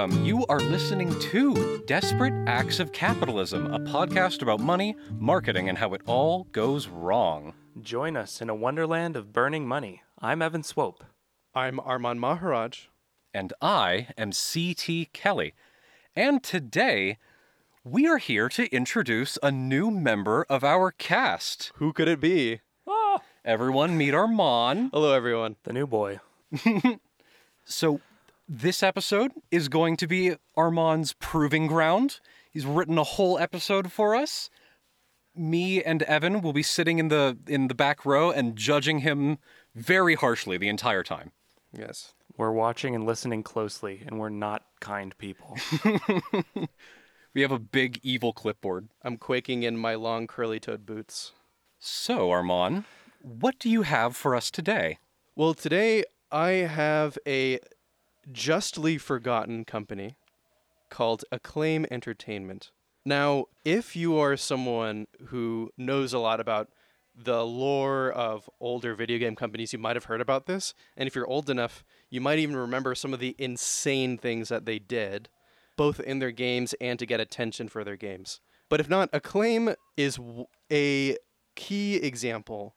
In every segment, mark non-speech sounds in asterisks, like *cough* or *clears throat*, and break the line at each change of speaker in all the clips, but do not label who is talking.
Hello and welcome. You are listening to Desperate Acts of Capitalism, a podcast about money, marketing, and how it all goes wrong.
Join us in a wonderland of burning money. I'm Evan Swope.
I'm Armaan Maharaj.
And I am C.T. Kelly. And today, we are here to introduce a new member of our cast.
Who could it be?
Everyone, meet Armaan.
Hello, everyone.
The new boy. *laughs*
So, this episode is going to be Armaan's proving ground. He's written a whole episode for us. Me and Evan will be sitting in the in the back row and judging him very harshly the entire time.
Yes.
We're watching and listening closely, and we're not kind people. *laughs*
We have a big evil clipboard.
I'm quaking in my long curly toed boots.
So, Armand, what do you have for us today?
Well, today I have a justly forgotten company called Acclaim Entertainment. Now, if you are someone who knows a lot about the lore of older video game companies, you might have heard about this. And if you're old enough, you might even remember some of the insane things that they did, both in their games and to get attention for their games. But if not, Acclaim is a key example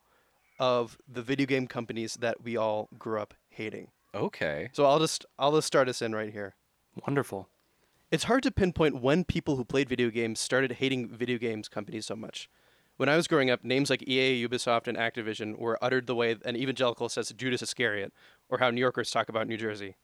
of the video game companies that we all grew up hating.
Okay.
So I'll just I'll just start us in right here.
Wonderful.
It's hard to pinpoint when people who played video games started hating video games companies so much. When I was growing up, names like EA, Ubisoft, and Activision were uttered the way an evangelical says Judas Iscariot, or how New Yorkers talk about New Jersey.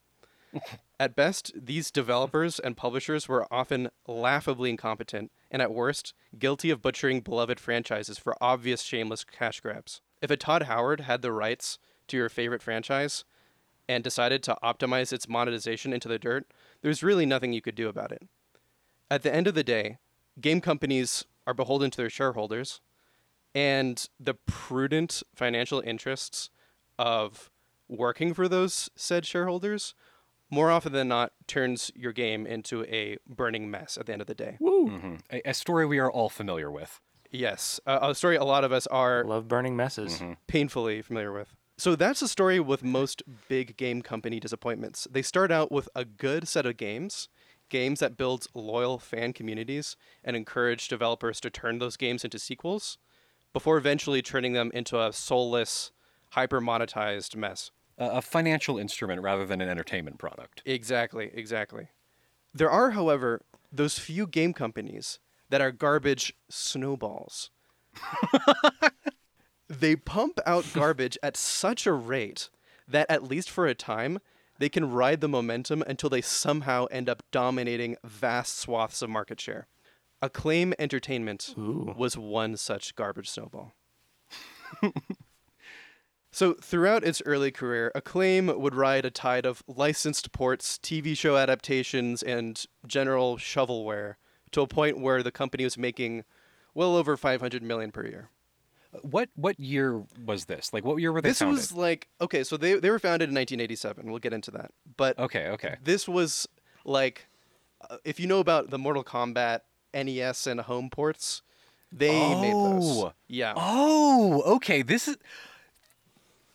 *laughs* at best, these developers and publishers were often laughably incompetent, and at worst, guilty of butchering beloved franchises for obvious shameless cash grabs. If a Todd Howard had the rights to your favorite franchise and decided to optimize its monetization into the dirt, there's really nothing you could do about it. At the end of the day, game companies are beholden to their shareholders, and the prudent financial interests of working for those said shareholders more often than not turns your game into a burning mess at the end of the day.
hmm A, a story we are all familiar with.
Yes, uh, a story a lot of us are
Love burning messes.
painfully familiar with. So that's the story with most big game company disappointments. They start out with a good set of games, games that build loyal fan communities and encourage developers to turn those games into sequels, before eventually turning them into a soulless, hyper monetized mess.
A, a financial instrument rather than an entertainment product.
Exactly, exactly. There are, however, those few game companies that are garbage snowballs. *laughs* they pump out *laughs* garbage at such a rate that, at least for a time, they can ride the momentum until they somehow end up dominating vast swaths of market share. Acclaim Entertainment
Ooh.
was one such garbage snowball. *laughs* So, throughout its early career, Acclaim would ride a tide of licensed ports, TV show adaptations, and general shovelware to a point where the company was making well over 500 million per year.
What what year was this? Like, what year were they
This
founded?
was like, okay, so they, they were founded in 1987. We'll get into that. But
Okay, okay.
this was like, uh, if you know about the Mortal Kombat NES and home ports, they made those.
Oh.
Yeah.
Oh, okay. This is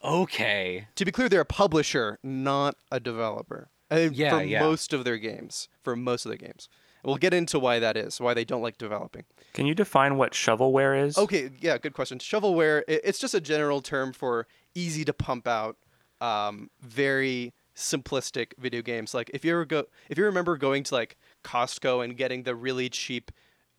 okay.
to be clear, they're a publisher, not a developer. Uh,
Yeah,
for
yeah.
most of their games. For most of their games. We'll get into why that is, why they don't like developing.
Can you define what shovelware is?
Okay, yeah, good question. Shovelware, it's just a general term for easy to pump out, um, very simplistic video games. Like if you ever go, if you remember going to like Costco and getting the really cheap,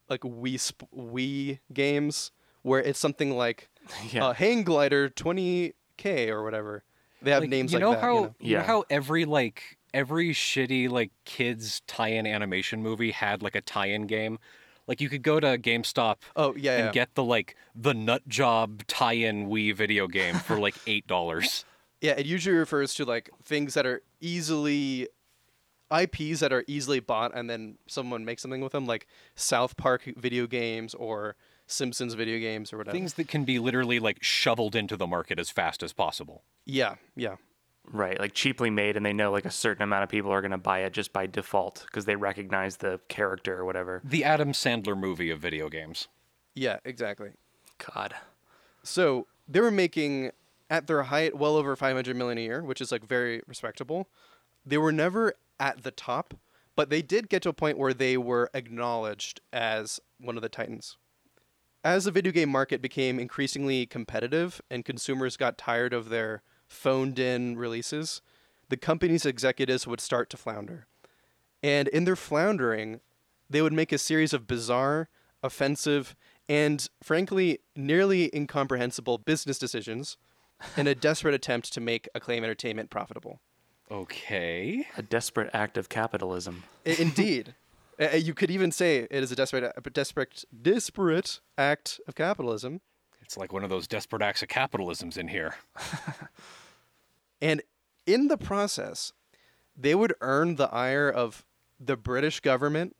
like Wii sp- Wii games, where it's something like *laughs*
Yeah.
uh, Hang Glider 20k or whatever. They have
Like,
names
you
like
know
that.
how
you know?
you know
Yeah.
how every like every shitty like kids tie-in animation movie had like a tie-in game. Like you could go to GameStop
Oh yeah,
and
yeah.
get the like the Nut Job tie-in Wii video game for like *laughs* eight dollars.
Yeah, it usually refers to like things that are easily IPs that are easily bought and then someone makes something with them, like South Park video games or Simpsons video games or whatever.
Things that can be literally like shoveled into the market as fast as possible.
Yeah, yeah.
Right, like cheaply made, and they know like a certain amount of people are going to buy it just by default because they recognize the character or whatever.
The Adam Sandler movie of video games.
Yeah, exactly.
God.
So they were making at their height well over 500 million a year, which is like very respectable. They were never at the top, but they did get to a point where they were acknowledged as one of the titans. As the video game market became increasingly competitive and consumers got tired of their phoned in releases, the company's executives would start to flounder. And in their floundering, they would make a series of bizarre, offensive, and frankly, nearly incomprehensible business decisions in a *laughs* desperate attempt to make Acclaim Entertainment profitable.
Okay.
A desperate act of capitalism.
Indeed. *laughs* You could even say it is a desperate, a desperate, disparate act of capitalism.
It's like one of those desperate acts of capitalisms in here. *laughs*
And in the process, they would earn the ire of the British government,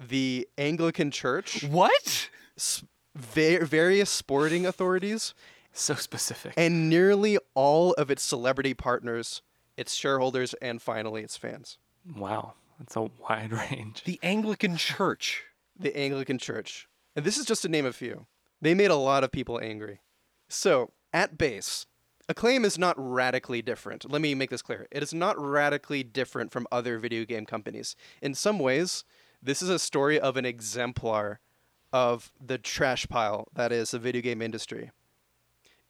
the Anglican Church,
What?
s- va- various sporting authorities,
So specific.
and nearly all of its celebrity partners, its shareholders, and finally its fans.
wow. That's a wide *laughs* range.
The Anglican Church.
The Anglican Church. And this is just to name a few. They made a lot of people angry. So, at base, Acclaim is not radically different. Let me make this clear. It is not radically different from other video game companies. In some ways, this is a story of an exemplar of the trash pile that is the video game industry.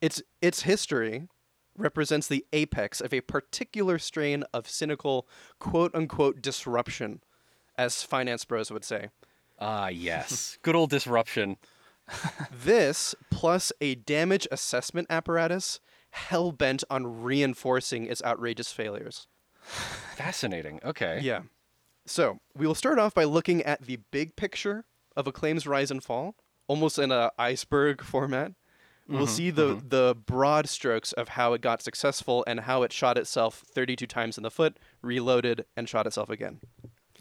Its its history represents the apex of a particular strain of cynical quote unquote disruption, as finance bros would say.
Ah, yes. *laughs* Good old disruption. *laughs*
This, plus a damage assessment apparatus, hell bent on reinforcing its outrageous failures. *sighs*
Fascinating. Okay.
Yeah. So, we will start off by looking at the big picture of Acclaim's rise and fall, almost in a iceberg format. We'll mm-hmm, see the, mm-hmm. the broad strokes of how it got successful and how it shot itself 32 times in the foot, reloaded, and shot itself again.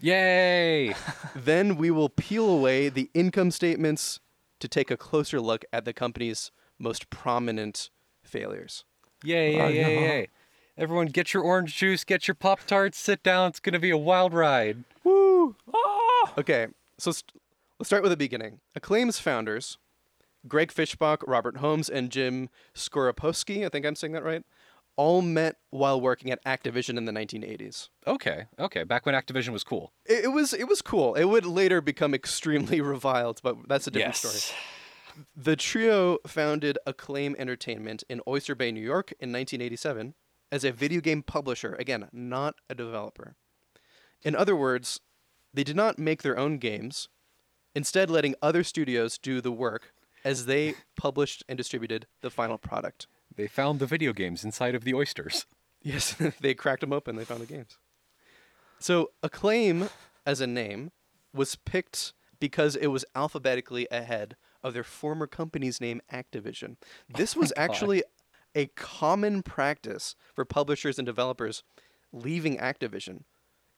Yay! *laughs* *laughs*
then we will peel away the income statements to take a closer look at the company's most prominent failures.
Yay, yay, yay,
no.
yay. Everyone get your orange juice, get your Pop Tarts, sit down. It's going to be a wild ride.
Woo! Ah! Okay, so st- let's start with the beginning. Acclaim's founders, Greg Fischbach, Robert Holmes, and Jim Scoroposki, I think I'm saying that right, all met while working at Activision in the 1980s.
Okay, okay. Back when Activision was cool.
It, it was it was cool. It would later become extremely *laughs* reviled, but that's a different story. The trio founded Acclaim Entertainment in Oyster Bay, New York in 1987 as a video game publisher, again, not a developer. In other words, they did not make their own games, instead letting other studios do the work as they *laughs* published and distributed the final product.
They found the video games inside of the oysters. *laughs*
Yes, *laughs* they cracked them open, they found the games. So, Acclaim as a name was picked because it was alphabetically ahead of their former company's name, Activision. Oh this was actually a common practice for publishers and developers leaving Activision.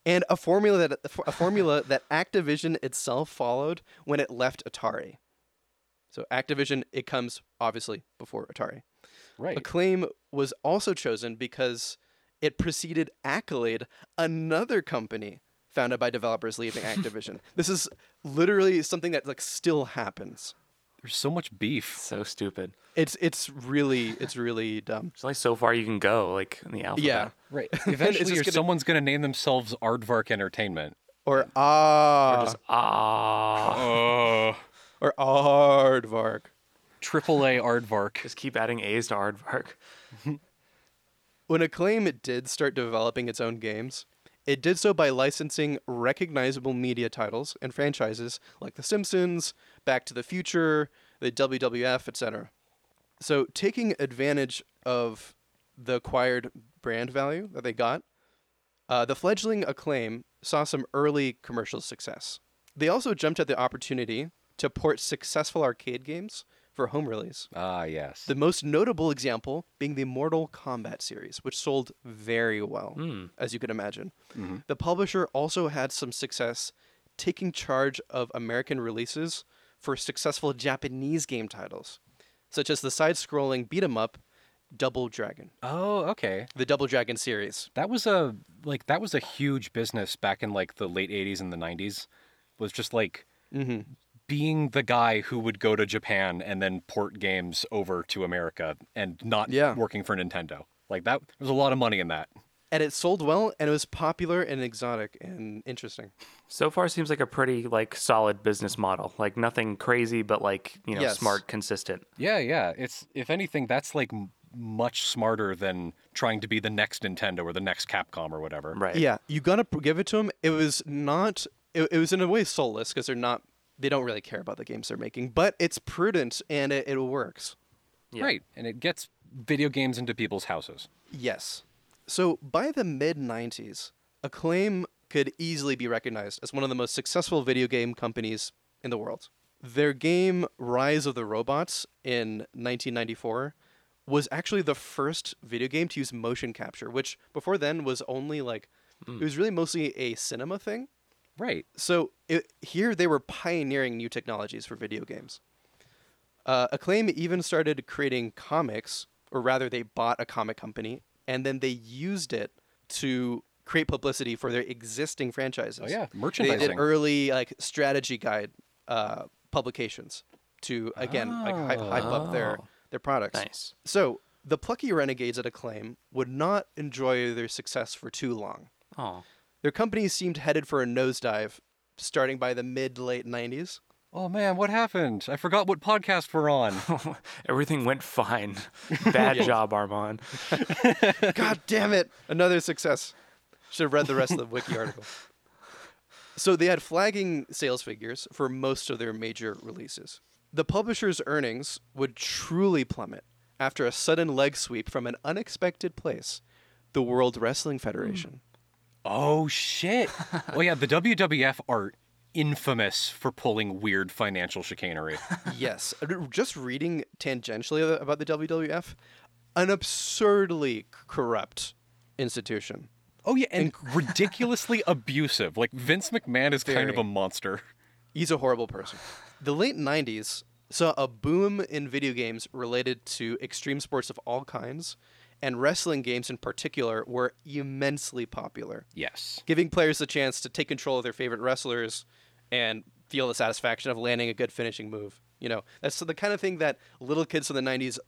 And a formula that a formula *laughs* that Activision itself followed when it left Atari. So Activision it comes obviously before Atari.
Right.
Acclaim was also chosen because it preceded Accolade, another company founded by developers leaving *laughs* Activision. this is literally something that like still happens.
There's so much beef.
So stupid.
It's it's really it's really dumb.
It's like so far you can go, like in the alphabet.
Yeah.
Right. *laughs*
It's
Eventually, you're-
gonna-
someone's going to name themselves Aardvark Entertainment.
Or ah
Or just ah.
Oh.
or aardvark.
Triple A Aardvark.
Just keep adding A's to Aardvark. *laughs*
When Acclaim did start developing its own games, it did so by licensing recognizable media titles and franchises like The Simpsons, Back to the Future, the WWF, etc. So, taking advantage of the acquired brand value that they got, uh, the fledgling Acclaim saw some early commercial success. They also jumped at the opportunity to port successful arcade games for home release.
Ah, yes.
The most notable example being the Mortal Kombat series, which sold very well, hmm. as you can imagine. Mm-hmm. The publisher also had some success taking charge of American releases for successful Japanese game titles, such as the side scrolling beat 'em up Double Dragon,
oh, okay.
the Double Dragon series.
That was a like that was a huge business back in like the late 80s and the 90s. Was just like mm-hmm. Being the guy who would go to Japan and then port games over to America and not
Yeah.
working for Nintendo. Like that there's a lot of money in that.
and it sold well, and it was popular and exotic and interesting.
So far, seems like a pretty like solid business model. Like nothing crazy, but like you know,
Yes.
smart, consistent.
Yeah, yeah. It's if anything, that's like much smarter than trying to be the next Nintendo or the next Capcom or whatever.
Right.
Yeah, you gotta give it to them. It was not. It, it was in a way soulless because they're not. They don't really care about the games they're making, but it's prudent and it, it works.
Yeah.
Right, and it gets video games into people's houses.
Yes. So by the mid 90s, Acclaim could easily be recognized as one of the most successful video game companies in the world. Their game Rise of the Robots in 1994 was actually the first video game to use motion capture, which before then was only like hmm. it was really mostly a cinema thing.
Right.
So it, here they were pioneering new technologies for video games. Uh, Acclaim even started creating comics, or rather, they bought a comic company and then they used it to create publicity for their existing franchises.
Oh yeah, merchandising.
they did early like strategy guide uh, publications to again like hype, hype up their
Oh.
their products.
Nice.
So the plucky renegades at Acclaim would not enjoy their success for too long.
Oh.
Their company seemed headed for a nosedive starting by the mid late 90s.
oh man, what happened? I forgot what podcast we're on. *laughs*
Everything went fine. *laughs* Bad job, Armaan. *laughs*
God damn it! Another success. Should have read the rest of the wiki article. So they had flagging sales figures for most of their major releases. The publisher's earnings would truly plummet after a sudden leg sweep from an unexpected place, the World Wrestling hmm. Federation.
Oh shit. *laughs* oh yeah, the WWF are infamous for pulling weird financial chicanery. *laughs*
yes, uh, just reading tangentially about the WWF, an absurdly corrupt institution.
Oh yeah, and *laughs* ridiculously abusive. Like Vince McMahon is kind of a monster.
He's a horrible person. The late 90s saw a boom in video games related to extreme sports of all kinds, and wrestling games in particular were immensely popular,
Yes.
giving players the chance to take control of their favorite wrestlers and feel the satisfaction of landing a good finishing move. You know, that's the kind of thing that little kids in the 90s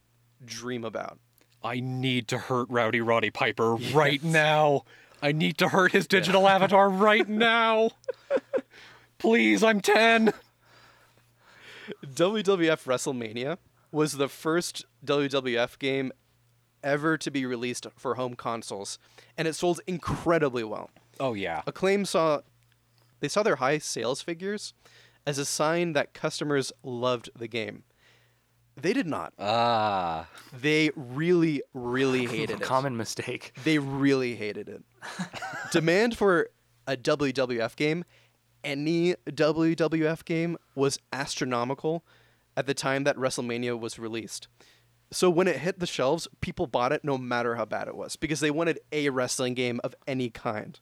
dream about.
I need to hurt Rowdy Roddy Piper right now. I need to hurt his digital avatar right *laughs* now. Please, I'm 10.
WWF WrestleMania was the first WWF game ever to be released for home consoles, and it sold incredibly well.
Oh yeah.
Acclaim saw they saw their high sales figures as a sign that customers loved the game. They did not.
Ah.
They really, really *laughs* hated it.
Common mistake. *laughs*
They really hated it. Demand for a WWF game, any WWF game, was astronomical at the time that WrestleMania was released. So when it hit the shelves, people bought it no matter how bad it was because they wanted a wrestling game of any kind.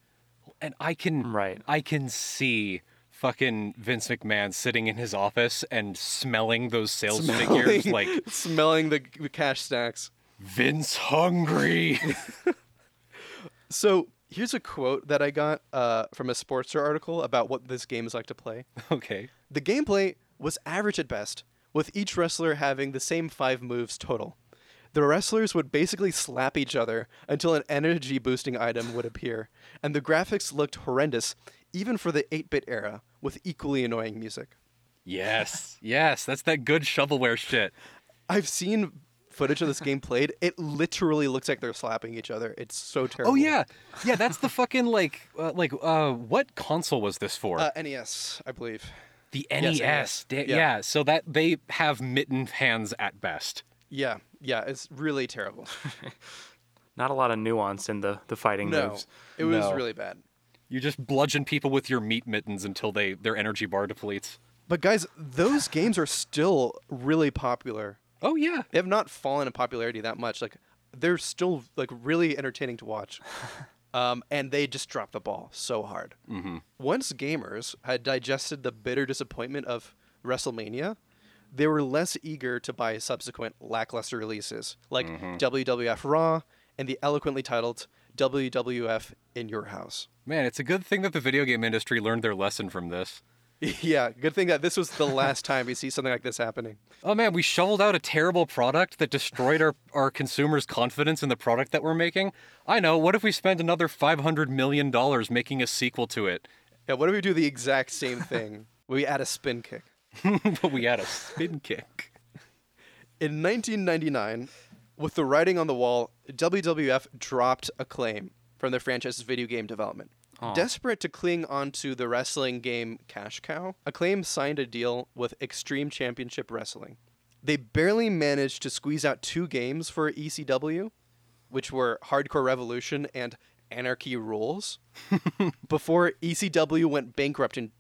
and I can
Right.
I can see fucking Vince McMahon sitting in his office and smelling those sales figures like *laughs*
smelling the the cash stacks.
Vince hungry. *laughs*
So here's a quote that I got uh, from a Sportster article about what this game is like to play. *laughs*
okay.
The gameplay was average at best, with each wrestler having the same five moves total. The wrestlers would basically slap each other until an energy boosting item would appear, and the graphics looked horrendous, even for the 8 bit era, with equally annoying music.
Yes. Yes, that's that good shovelware shit.
I've seen footage of this game played. It literally looks like they're slapping each other. It's so terrible.
Oh yeah. Yeah, that's the fucking like uh, like uh what console was this for?
Uh, NES, I believe.
The
yes,
NES.
NES. Yeah.
yeah, so that they have mitten hands at best.
Yeah, yeah, it's really terrible. *laughs*
Not a lot of nuance in the the fighting
No,
moves.
it was
No.
really bad.
You just bludgeon people with your meat mittens until they their energy bar depletes.
But guys, those games are still really popular.
Oh yeah.
They have not fallen in popularity that much. Like they're still like really entertaining to watch. *laughs* Um, and they just dropped the ball so hard. Mm-hmm. Once gamers had digested the bitter disappointment of WrestleMania, they were less eager to buy subsequent lackluster releases like WWF Raw and the eloquently titled WWF in Your House.
Man, it's a good thing that the video game industry learned their lesson from this.
Yeah, good thing that this was the last time we see something like this happening.
Oh man, we shoveled out a terrible product that destroyed our, our consumers' confidence in the product that we're making. I know, what if we spend another $500 million making a sequel to it?
Yeah, what if we do the exact same thing? we add a spin kick. *laughs*
but we add a spin kick.
In 1999, with the writing on the wall, WWF dropped Acclaim from their franchise's video game development. Desperate to cling onto the wrestling game cash cow, Acclaim signed a deal with Extreme Championship Wrestling. They barely managed to squeeze out two games for ECW, which were Hardcore Revolution and Anarchy Rules, *laughs* before ECW went bankrupt in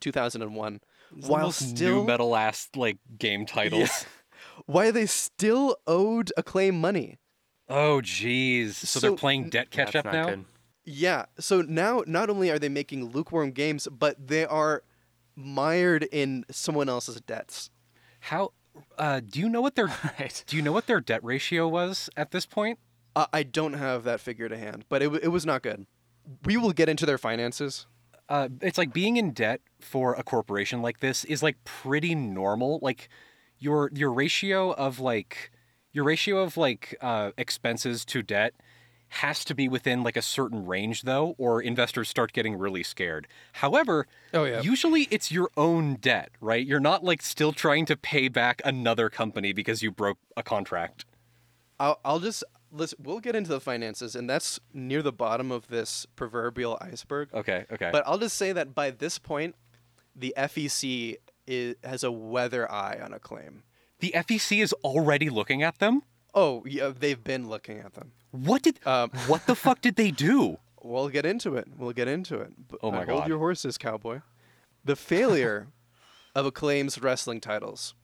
2001. While
Those
still
nu metal ass like game titles. *laughs*
why they still owed Acclaim money.
Oh jeez. So, they're playing debt catch up now?
good.
Yeah, so now not only are they making lukewarm games, but they are mired in someone else's debts.
How uh, do you know what their *laughs*
Right.
do you know what their debt ratio was at this point?
Uh, I don't have that figure to hand, but it, w- it was not good. We will get into their finances.
uh, it's like being in debt for a corporation like this is like pretty normal. Like your your ratio of like your ratio of like uh, expenses to debt has to be within like a certain range though, or investors start getting really scared. However,
Oh, yeah.
usually it's your own debt, right? You're not like still trying to pay back another company because you broke a contract.
I'll, I'll just listen. We'll get into the finances, and that's near the bottom of this proverbial iceberg.
Okay, okay.
But I'll just say that by this point, the FEC is, has a weather eye on Acclaim
the FEC is already looking at them.
Oh, yeah, they've been looking at them.
What did
Um, *laughs*
what the fuck did they do? *laughs*
We'll get into it. We'll get into it. But
Oh my
god! Hold your horses, cowboy. The failure *laughs* of Acclaim's wrestling titles,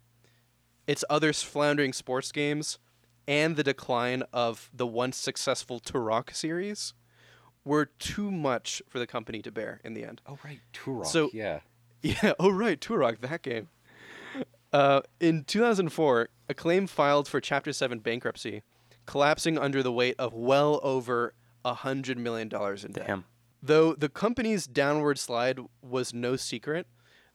its other floundering sports games, and the decline of the once successful Turok series were too much for the company to bear in the end.
Oh right, Turok.
So-
yeah.
Yeah, oh right, Turok, that game. Uh, in 2004, Acclaim filed for Chapter 7 bankruptcy, collapsing under the weight of well over $100 million in debt.
Damn.
Though the company's downward slide was no secret,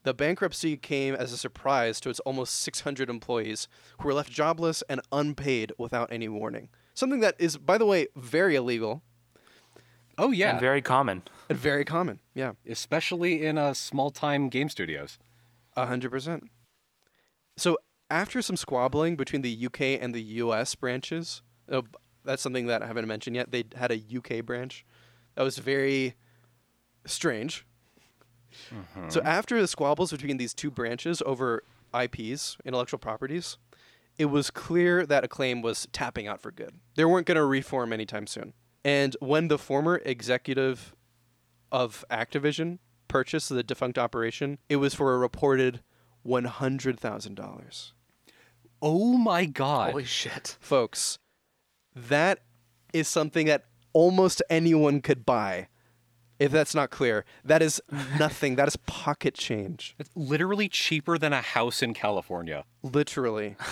the bankruptcy came as a surprise to its almost 600 employees who were left jobless and unpaid without any warning. Something that is, by the way, very illegal
Oh yeah.
And very common.
and very common. Yeah,
especially in uh, small-time game studios.
a hundred percent. So after some squabbling between the UK and the US branches, oh, that's something that I haven't mentioned yet. They had a UK branch. That was very strange. Mm-hmm. So after the squabbles between these two branches over IPs, intellectual properties, it was clear that Acclaim was tapping out for good. They weren't going to reform anytime soon. And when the former executive of Activision purchased the defunct operation, it was for a reported $100,000.
Oh my god.
Holy shit.
Folks, that is something that almost anyone could buy. If that's not clear, that is *laughs* nothing. that is pocket change.
It's literally cheaper than a house in California.
Literally. *laughs*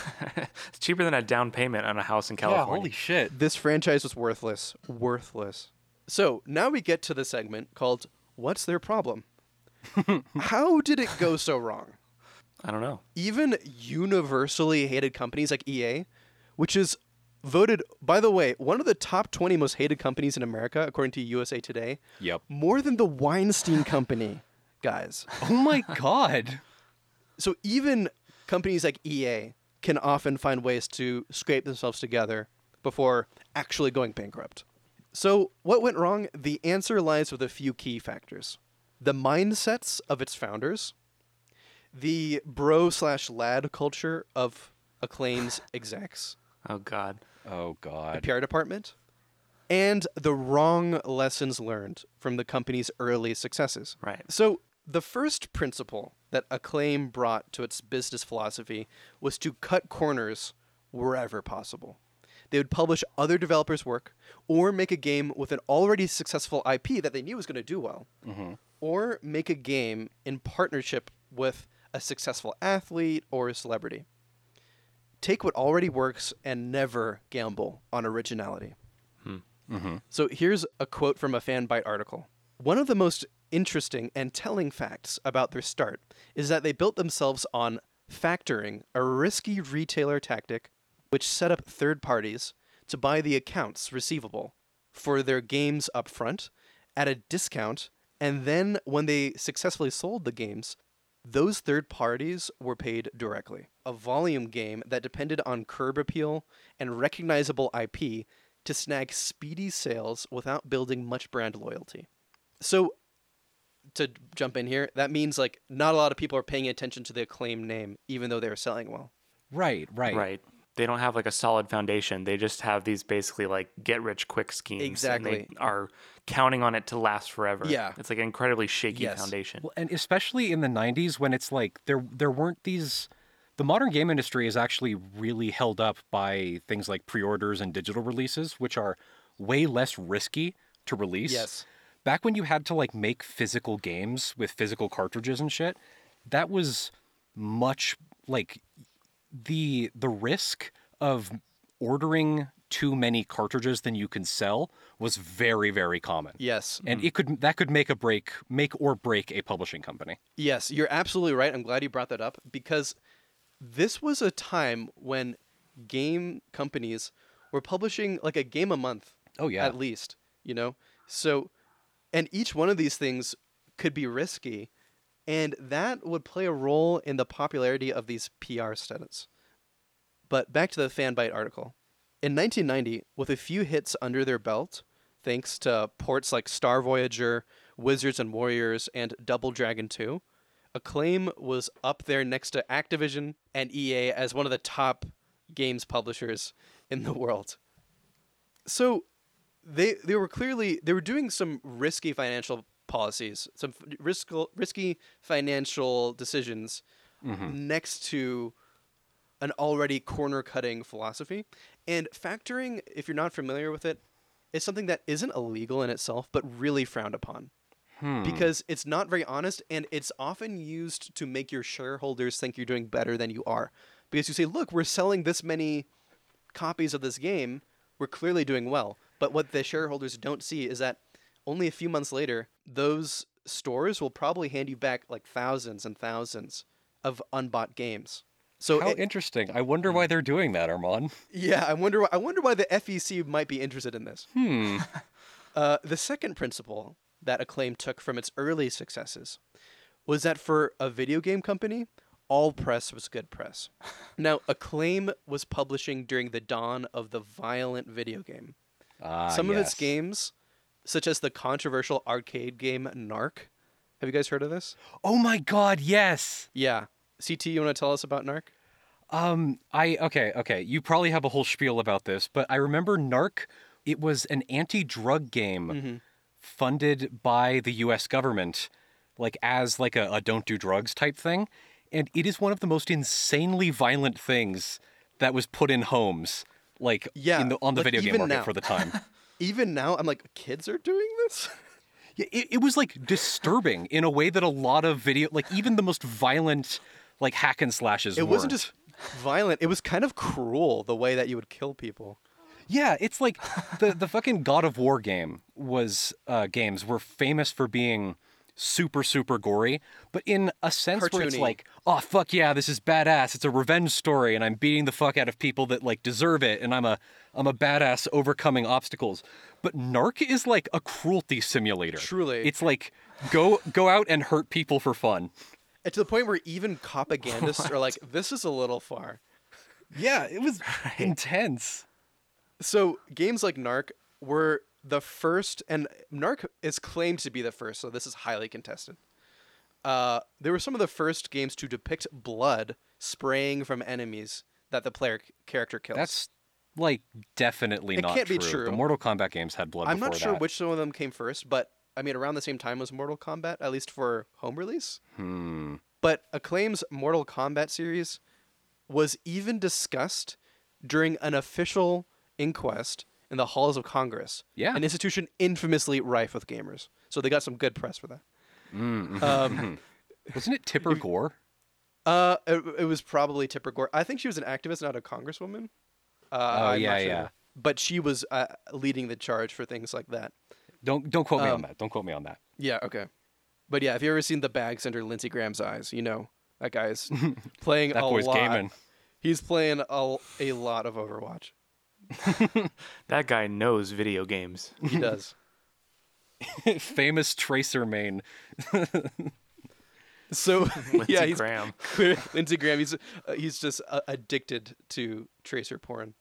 It's cheaper than a down payment on a house in California.
Yeah, holy shit.
this franchise was worthless. Worthless. So now we get to the segment called What's Their Problem? *laughs* How did it go so wrong?
I don't know.
even universally hated companies like EA, which is voted, by the way, one of the top 20 most hated companies in America, according to USA Today,
Yep.
more than the Weinstein Company, guys. *laughs*
Oh my god.
So even companies like EA can often find ways to scrape themselves together before actually going bankrupt. So, what went wrong? The answer lies with a few key factors the mindsets of its founders, the bro slash lad culture of Acclaim's *sighs* execs,
Oh God.
Oh
the
god.
PR department, and the wrong lessons learned from the company's early successes.
Right.
So, the first principle that Acclaim brought to its business philosophy was to cut corners wherever possible. They would publish other developers' work or make a game with an already successful IP that they knew was going to do well, mm-hmm. or make a game in partnership with a successful athlete or a celebrity. Take what already works and never gamble on originality. Hmm. Mm-hmm. So here's a quote from a Fanbyte article. One of the most interesting and telling facts about their start is that they built themselves on factoring, a risky retailer tactic which set up third parties to buy the accounts receivable for their games up front at a discount, and then when they successfully sold the games, those third parties were paid directly. A volume game that depended on curb appeal and recognizable IP to snag speedy sales without building much brand loyalty. So, to jump in here, that means like not a lot of people are paying attention to the acclaim name, even though they're selling well.
Right, right.
Right. They don't have like a solid foundation. They just have these basically like get rich quick schemes. And
Exactly.
they are counting on it to last forever.
Yeah.
It's like an incredibly shaky
Yes.
foundation.
Well, and especially in the 90s when it's like there there weren't these the modern game industry is actually really held up by things like pre-orders and digital releases which are way less risky to release.
Yes.
Back when you had to like make physical games with physical cartridges and shit, that was much like the the risk of ordering too many cartridges than you can sell was very very common.
Yes.
And mm. it could that could make a break make or break a publishing company.
Yes, you're absolutely right. I'm glad you brought that up because this was a time when game companies were publishing like a game a month.
Oh, yeah.
At least, you know? So and each one of these things could be risky and that would play a role in the popularity of these PR stunts. But back to the Fanbyte article. In 1990, with a few hits under their belt, thanks to ports like Star Voyager, Wizards and Warriors, and Double Dragon 2, Acclaim was up there next to Activision and EA as one of the top games publishers in the world. So they they were clearly they were doing some risky financial policies, some risk, risky financial decisions mm-hmm. next to an already corner cutting philosophy. And factoring, if you're not familiar with it, is something that isn't illegal in itself, but really frowned upon. Hmm. Because it's not very honest and it's often used to make your shareholders think you're doing better than you are. Because you say, look, we're selling this many copies of this game, we're clearly doing well. But what the shareholders don't see is that only a few months later, those stores will probably hand you back like thousands and thousands of unbought games. So
How
it-
interesting. I wonder why they're doing that, Armaan.
yeah, I wonder. Why, I wonder why the FEC might be interested in this.
Hmm. *laughs*
Uh, the second principle that Acclaim took from its early successes was that for a video game company, all press was good press. *laughs* now, Acclaim was publishing during the dawn of the violent video game.
Ah,
Some of its games, such as the controversial arcade game Narc. Have you guys heard of this?
Oh my god, yes.
Yeah. CT, you want to tell us about Narc?
Um, I okay, okay. You probably have a whole spiel about this, but I remember Narc. It was an anti-drug game
Mm-hmm.
funded by the U.S. government, like as like a, a "don't do drugs" type thing, and it is one of the most insanely violent things that was put in homes, like
Yeah,
in the, on the
like,
video game market
now.
for the time. *laughs*
Even now, I'm like, kids are doing this? *laughs*
Yeah, it, it was like disturbing in a way that a lot of video, like even the most violent, like hack and slashes.
It wasn't
weren't.
just violent. It was kind of cruel the way that you would kill people.
Yeah, it's like the the fucking God of War game was uh, games were famous for being super super gory, but in a sense where it's like, oh fuck yeah, this is badass. It's a revenge story, and I'm beating the fuck out of people that like deserve it, and I'm a I'm a badass overcoming obstacles. But Narc is like a cruelty simulator.
Truly.
it's like go go out and hurt people for fun.
And to the point where even propagandists *laughs* are like, this is a little far.
Yeah, it was *laughs* intense.
So games like Narc were the first, and Narc is claimed to be the first, so this is highly contested. Uh, they were some of the first games to depict blood spraying from enemies that the player character kills.
That's like definitely
It
not
can't be
The. Mortal Kombat games had blood.
I'm not sure
that.
which one of them came first, but I mean, around the same time was Mortal Kombat, at least for home release.
Hmm.
But Acclaim's Mortal Kombat series was even discussed during an official inquest in the halls of Congress.
Yeah.
An institution infamously rife with gamers. So they got some good press for that.
Mm-hmm.
Um, *laughs*
Wasn't it Tipper Gore?
uh, it, it was probably Tipper Gore. I think she was an activist, not a congresswoman. Uh,
Oh,
I'm
yeah,
sure.
yeah.
But she was uh, leading the charge for things like that.
Don't don't quote me on
Um,
that. Don't quote me on that.
Yeah, okay. But yeah, if you ever seen the bags under Lindsey Graham's eyes, you know that guy's *laughs* playing
That
a
boy's
lot.
gaming.
He's playing a, a lot of Overwatch.
That guy knows video games.
He does. *laughs*
Famous tracer main. *laughs*
So
Lindsey
yeah, he's
Graham.
clear- *laughs* Lindsey Graham. He's uh, he's just uh, addicted to tracer porn.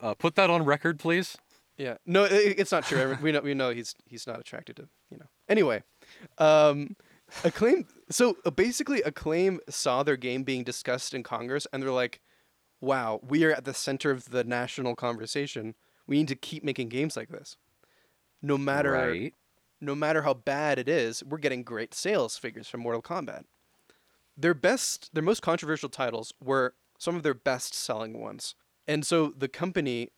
Uh, put that on record, please.
Yeah, no, i it's not true. We know we know he's he's not attracted to you know. Anyway, um, acclaim. So uh, basically, acclaim saw their game being discussed in Congress, and they're like, "Wow, we are at the center of the national conversation. We need to keep making games like this, no matter
Right.
no matter how bad it is. We're getting great sales figures from Mortal Kombat. Their best, their most controversial titles were some of their best-selling ones, and so the company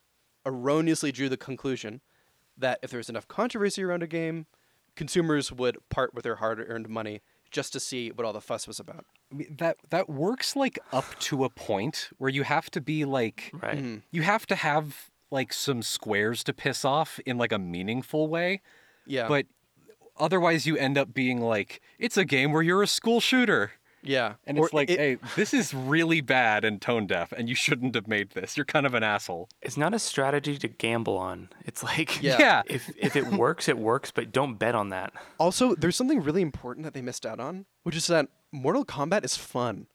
erroneously drew the conclusion that if there was enough controversy around a game, consumers would part with their hard-earned money just to see what all the fuss was about.
That that works like up to a point where you have to be like
Right.
Mm-hmm.
you have to have like some squares to piss off in like a meaningful way,
Yeah,
but otherwise you end up being like it's a game where you're a school shooter.
Yeah,
And
Or
it's like,
it-
hey, this is really bad and tone deaf, and you shouldn't have made this. You're kind of an asshole.
It's not a strategy to gamble on. It's like
Yeah.
Yeah.
if if it works, it works, but don't bet on that.
Also, there's something really important that they missed out on, which is that Mortal Kombat is fun.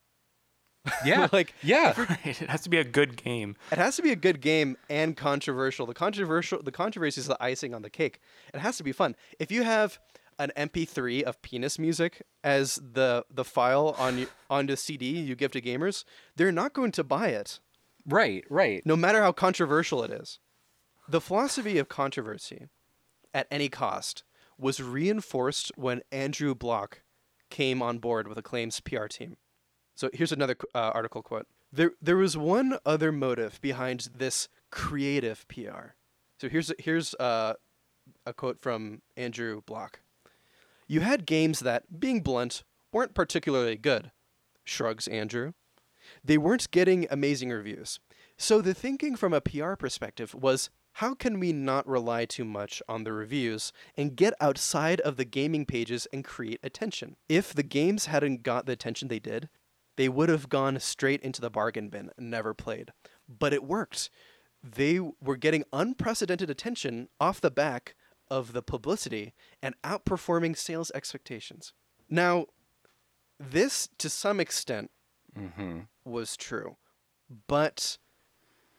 *laughs*
Yeah.
Like,
yeah. *laughs*
Right? It has to be a good game.
It has to be a good game and controversial. The controversial, the controversy is the icing on the cake. It has to be fun. If you have an MP3 of penis music as the the file on on the CD you give to gamers, they're not going to buy it,
Right, right.
no matter how controversial it is. The philosophy of controversy, at any cost, was reinforced when Andrew Block came on board with Acclaim's PR team. So here's another uh, article quote. There, there was one other motive behind this creative PR. So here's here's uh, a quote from Andrew Block. You had games that, being blunt, weren't particularly good. Shrugs Andrew. They weren't getting amazing reviews. So the thinking from a PR perspective was how can we not rely too much on the reviews and get outside of the gaming pages and create attention? If the games hadn't got the attention they did, they would have gone straight into the bargain bin and never played. But it worked. They were getting unprecedented attention off the back of the publicity and outperforming sales expectations. Now, this to some extent
Mm-hmm.
was true. But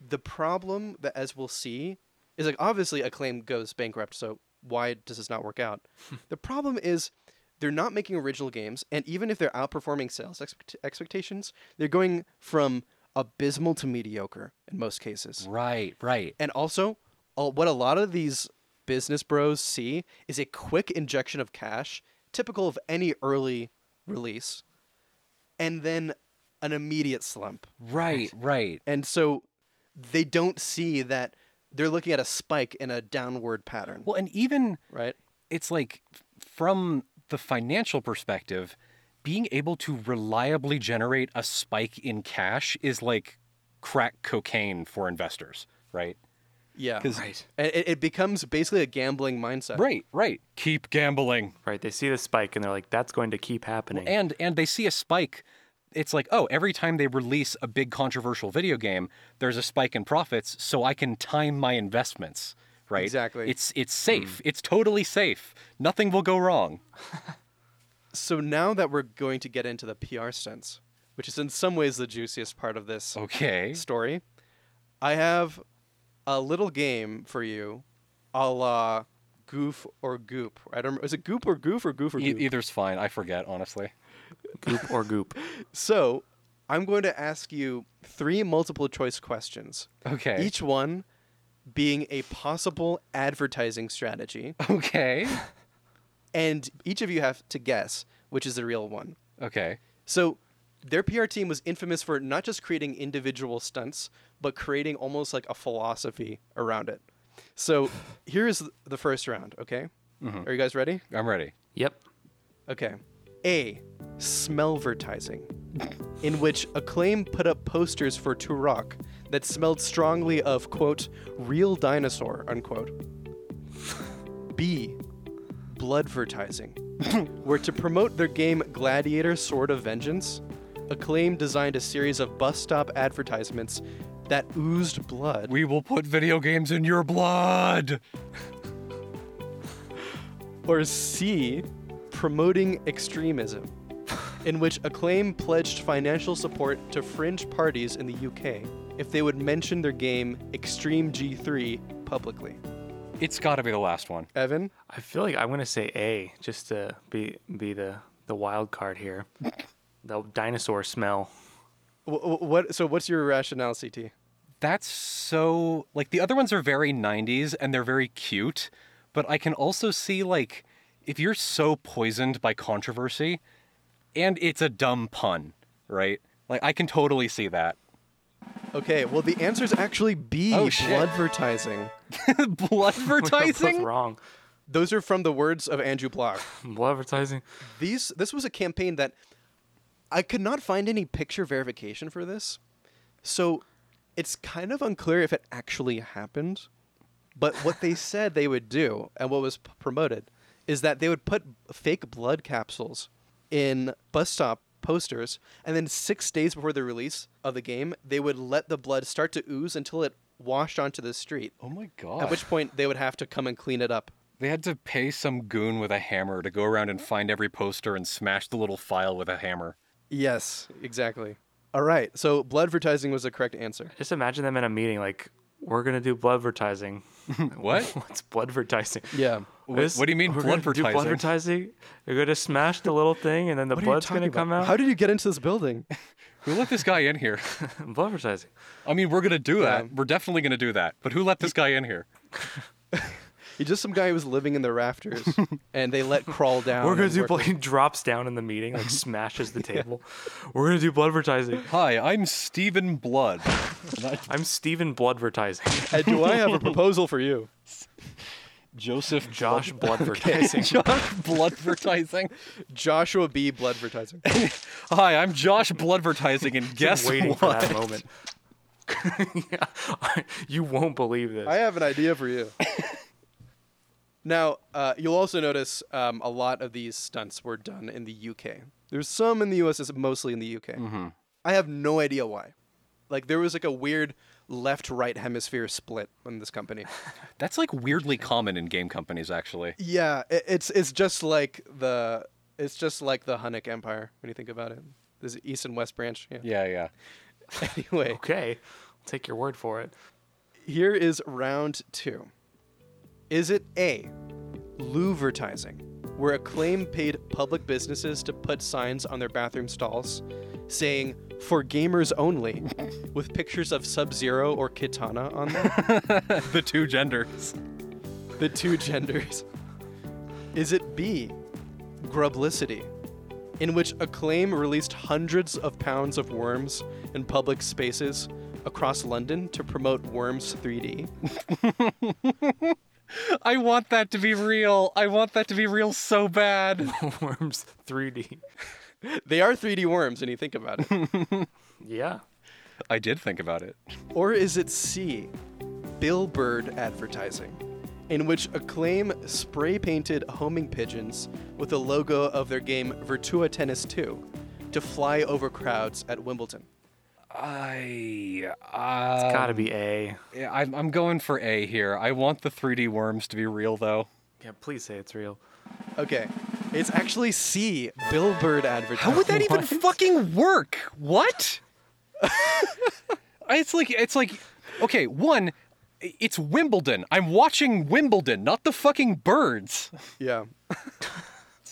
the problem that, as we'll see, is like obviously Acclaim goes bankrupt, so why does this not work out? *laughs* the problem is they're not making original games, and even if they're outperforming sales expect- expectations, they're going from abysmal to mediocre in most cases.
Right, right.
And also, uh, what a lot of these business bros see is a quick injection of cash, typical of any early release, and then an immediate slump.
Right, right.
And so they don't see that they're looking at a spike in a downward pattern,
Well, and even
right?
it's like from the financial perspective, being able to reliably generate a spike in cash is like crack cocaine for investors, right?
Yeah.
'Cause-
Right.
It, it becomes basically a gambling mindset.
Right, right. Keep gambling.
Right. They see the spike and they're like, that's going to keep happening.
And and they see a spike. It's like, oh, every time they release a big controversial video game, there's a spike in profits, so I can time my investments, right?
Exactly.
It's it's safe. Hmm. It's totally safe. Nothing will go wrong. *laughs* *laughs*
So now that we're going to get into the PR stunts, which is in some ways the juiciest part of this
Okay.
story, I have a little game for you, a la Goof or Goop. I don't. Is it Goop or Goof or Goof or
E-
Goop?
either's fine. I forget, honestly.
goop or goop. *laughs*
So I'm going to ask you three multiple choice questions.
Okay.
Each one being a possible advertising strategy,
Okay. *laughs*
and each of you have to guess which is the real one.
Okay.
So their PR team was infamous for not just creating individual stunts, but creating almost like a philosophy around it. So *laughs* here's the first round, okay? Mm-hmm. Are you guys ready?
I'm ready.
Yep.
Okay. A. Smellvertising, *laughs* in which Acclaim put up posters for Turok that smelled strongly of, quote, real dinosaur, unquote. B. Bloodvertising, *laughs* where to promote their game Gladiator Sword of Vengeance, Acclaim designed a series of bus stop advertisements that oozed blood.
We will put video games in your blood.
Or C, promoting extremism, in which Acclaim pledged financial support to fringe parties in the UK if they would mention their game Extreme G3 publicly.
It's got to be the last one.
Evan?
I feel like I'm gonna say A just to be be the the wild card here. The dinosaur smell.
Wh- wh- What? So, what's your rationale, CT?
That's so like the other ones are very 90s and they're very cute, but I can also see like if you're so poisoned by controversy and it's a dumb pun, right? Like I can totally see that.
Okay, well, the answer is actually B.
Oh, shit.
Bloodvertising.
Both *laughs*
Bloodvertising? *laughs*
wrong.
Those are from the words of Andrew Bloch. *laughs*
Blood advertising.
These. This was a campaign that I could not find any picture verification for this, so it's kind of unclear if it actually happened. But what they *laughs* said they would do, and what was p- promoted, is that they would put fake blood capsules in bus stop posters, and then six days before the release of the game, they would let the blood start to ooze until it washed onto the street.
Oh my god.
At which point they would have to come and clean it up.
They had to pay some goon with a hammer to go around and find every poster and smash the little file with a hammer.
Yes, exactly. All right, so bloodvertising was the correct answer.
Just imagine them in a meeting like, we're gonna do blood advertising. *laughs*
What? *laughs*
What's blood advertising?
Yeah.
What- what do you mean
we're gonna do
bloodvertising?
blood advertising? You're gonna smash the little thing, and then the
What are you
blood's gonna
talking
come out.
How did you get into this building? *laughs*
Who let this guy in here?
blood advertising.
I mean, we're gonna do that.
Yeah.
We're definitely gonna do that. But who let this guy in here?
He's just some guy who was living in the rafters, *laughs* and they let crawl down.
We're gonna do blood.
with-
He drops down in the meeting, like smashes the *laughs* table. We're gonna do blood advertising.
Hi, I'm Stephen Blood. *laughs*
I'm Stephen Blood advertising.
And do I have a proposal for you?
Joseph
Josh
Blood-
Blood advertising.
Josh Bloodvertising.
Joshua B. Bloodvertising.
Hi, I'm Josh Bloodvertising, and guess
waiting
what?
for that moment. yeah, you won't believe this.
I have an idea for you. Now, uh, you'll also notice um, a lot of these stunts were done in the UK. There's some in the US, it's mostly in the UK. I have no idea why. Like, there was like a weird left right hemisphere split in this company. *laughs*
That's like weirdly common in game companies, actually.
Yeah, it, it's it's just like the it's just like the Hunnic Empire when you think about it. There's an East and West branch. Yeah.
Yeah, yeah. *laughs*
Anyway,
okay, I'll take your word for it.
here is round two. Is it A, Louvertising, where Acclaim paid public businesses to put signs on their bathroom stalls saying "For gamers only," with pictures of Sub Zero or Kitana on them? *laughs*
the two genders.
the two genders. Is it B, Grublicity, in which Acclaim released hundreds of pounds of worms in public spaces across London to promote Worms 3D? *laughs* *laughs*
I want that to be real. I want that to be real so bad. *laughs*
Worms 3D. *laughs*
They are 3D worms when you think about it.
Yeah.
I did think about it.
or is it C, Billboard advertising, in which Acclaim spray painted homing pigeons with the logo of their game Virtua Tennis 2 to fly over crowds at Wimbledon?
I. Uh,
It's gotta be A.
yeah, I'm, I'm going for A here. I want the 3D worms to be real, though.
Yeah, please say it's real.
Okay. It's actually C, Billboard advertising.
How would that even fucking work? What? *laughs* it's like it's like okay, one it's Wimbledon. I'm watching Wimbledon, not the fucking birds.
Yeah. *laughs*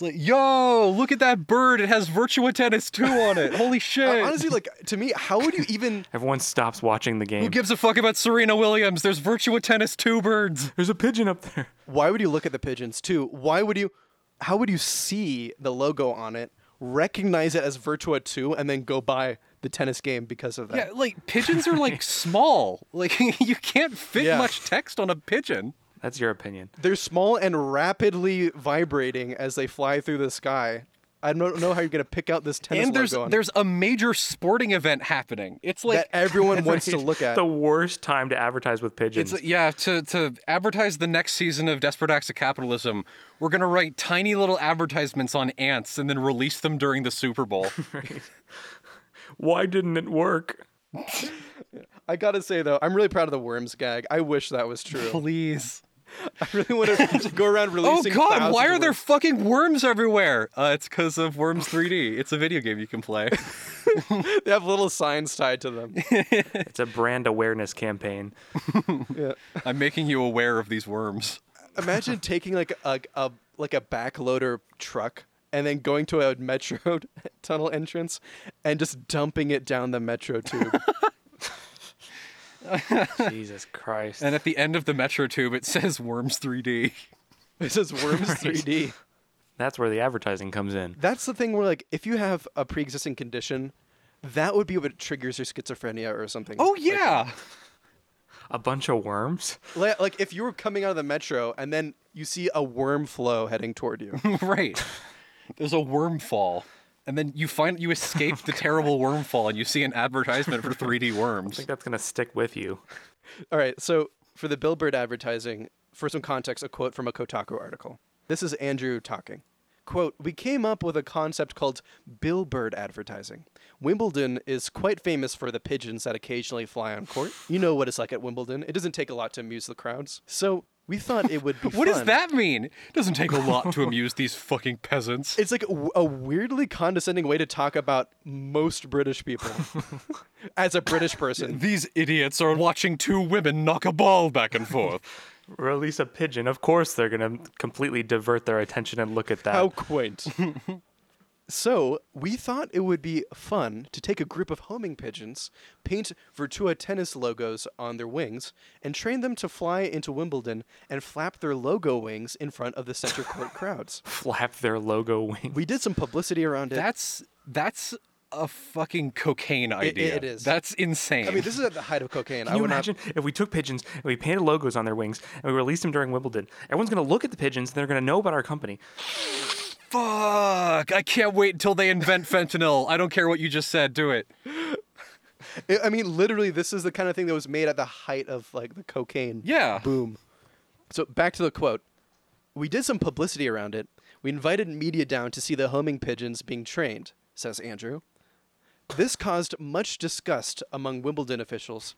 It's like, yo, look at that bird. It has Virtua Tennis 2 on it. Holy *laughs* shit.
Honestly, like to me, how would you even? *laughs*
Everyone stops watching the game.
Who gives a fuck about Serena Williams? There's Virtua Tennis 2 birds.
There's a pigeon up there.
Why would you look at the pigeons too? Why would you? How would you see the logo on it, recognize it as Virtua 2, and then go buy the tennis game because of that?
Yeah, like pigeons are like *laughs* small. Like you can't fit
Yeah.
much text on a pigeon.
That's your opinion.
They're small and rapidly vibrating as they fly through the sky. I don't know how you're gonna pick out this tennis
and there's
logo on
there's a major sporting event happening. It's like
that everyone *laughs* wants to look at.
the worst time to advertise with pigeons.
It's yeah, to to advertise the next season of Desperate Acts of Capitalism, we're gonna write tiny little advertisements on ants and then release them during the Super Bowl. *laughs*
Why didn't it work? *laughs*
I gotta say though, I'm really proud of the worms gag. I wish that was true.
Please.
I really want to *laughs* go around releasing.
Oh.
God!
Why are there
worms.
fucking worms everywhere? Uh, it's because of Worms 3D. It's a video game you can play. *laughs* *laughs*
They have little signs tied to them.
It's a brand awareness campaign.
yeah.
I'm making you aware of these worms.
Imagine taking like a, a like a backloader truck and then going to a metro tunnel entrance and just dumping it down the metro tube. *laughs*
Jesus Christ.
And at the end of the Metro Tube, it says Worms 3D.
this is Worms 3D.
That's where the advertising comes in.
That's the thing where like if you have a pre-existing condition, that would be what triggers your schizophrenia or something.
Oh
like
yeah.
A bunch of worms?
Like, like if you were coming out of the metro and then you see a worm flow heading toward you. *laughs*
right. There's a worm fall. And then you find you escape the terrible worm fall and you see an advertisement for 3D worms.
I think that's going to stick with you.
All right, so for the billboard advertising, for some context, a quote from a Kotaku article. This is Andrew talking. Quote, we came up with a concept called billboard advertising. Wimbledon is quite famous for the pigeons that occasionally fly on court. You know what it's like at Wimbledon. It doesn't take a lot to amuse the crowds. So we thought it would be *laughs*
What does that mean? It doesn't take a lot to *laughs* amuse these fucking peasants.
It's like a weirdly condescending way to talk about most British people. *laughs* As a British person.
These idiots are watching two women knock a ball back and forth.
Release a pigeon. Of course, they're going to completely divert their attention and look at that.
How quaint. So, we thought it would be fun to take a group of homing pigeons, paint Virtua tennis logos on their wings, and train them to fly into Wimbledon and flap their logo wings in front of the center court *laughs* crowds.
Flap their logo wings.
We did some publicity around it.
That's that's a fucking cocaine idea.
it is.
That's insane.
I mean, this is at the height of cocaine.
Can
I
you
would not-
imagine if we took pigeons and we painted logos on their wings and we released them during Wimbledon? Everyone's going to look at the pigeons and they're going to know about our company.
Fuck! I can't wait until they invent fentanyl. I don't care what you just said. Do it.
I- mean, literally, this is the kind of thing that was made at the height of like the cocaine
Yeah.
boom. So back to the quote. We did some publicity around it. We invited media down to see the homing pigeons being trained, says Andrew. This caused much disgust among Wimbledon officials,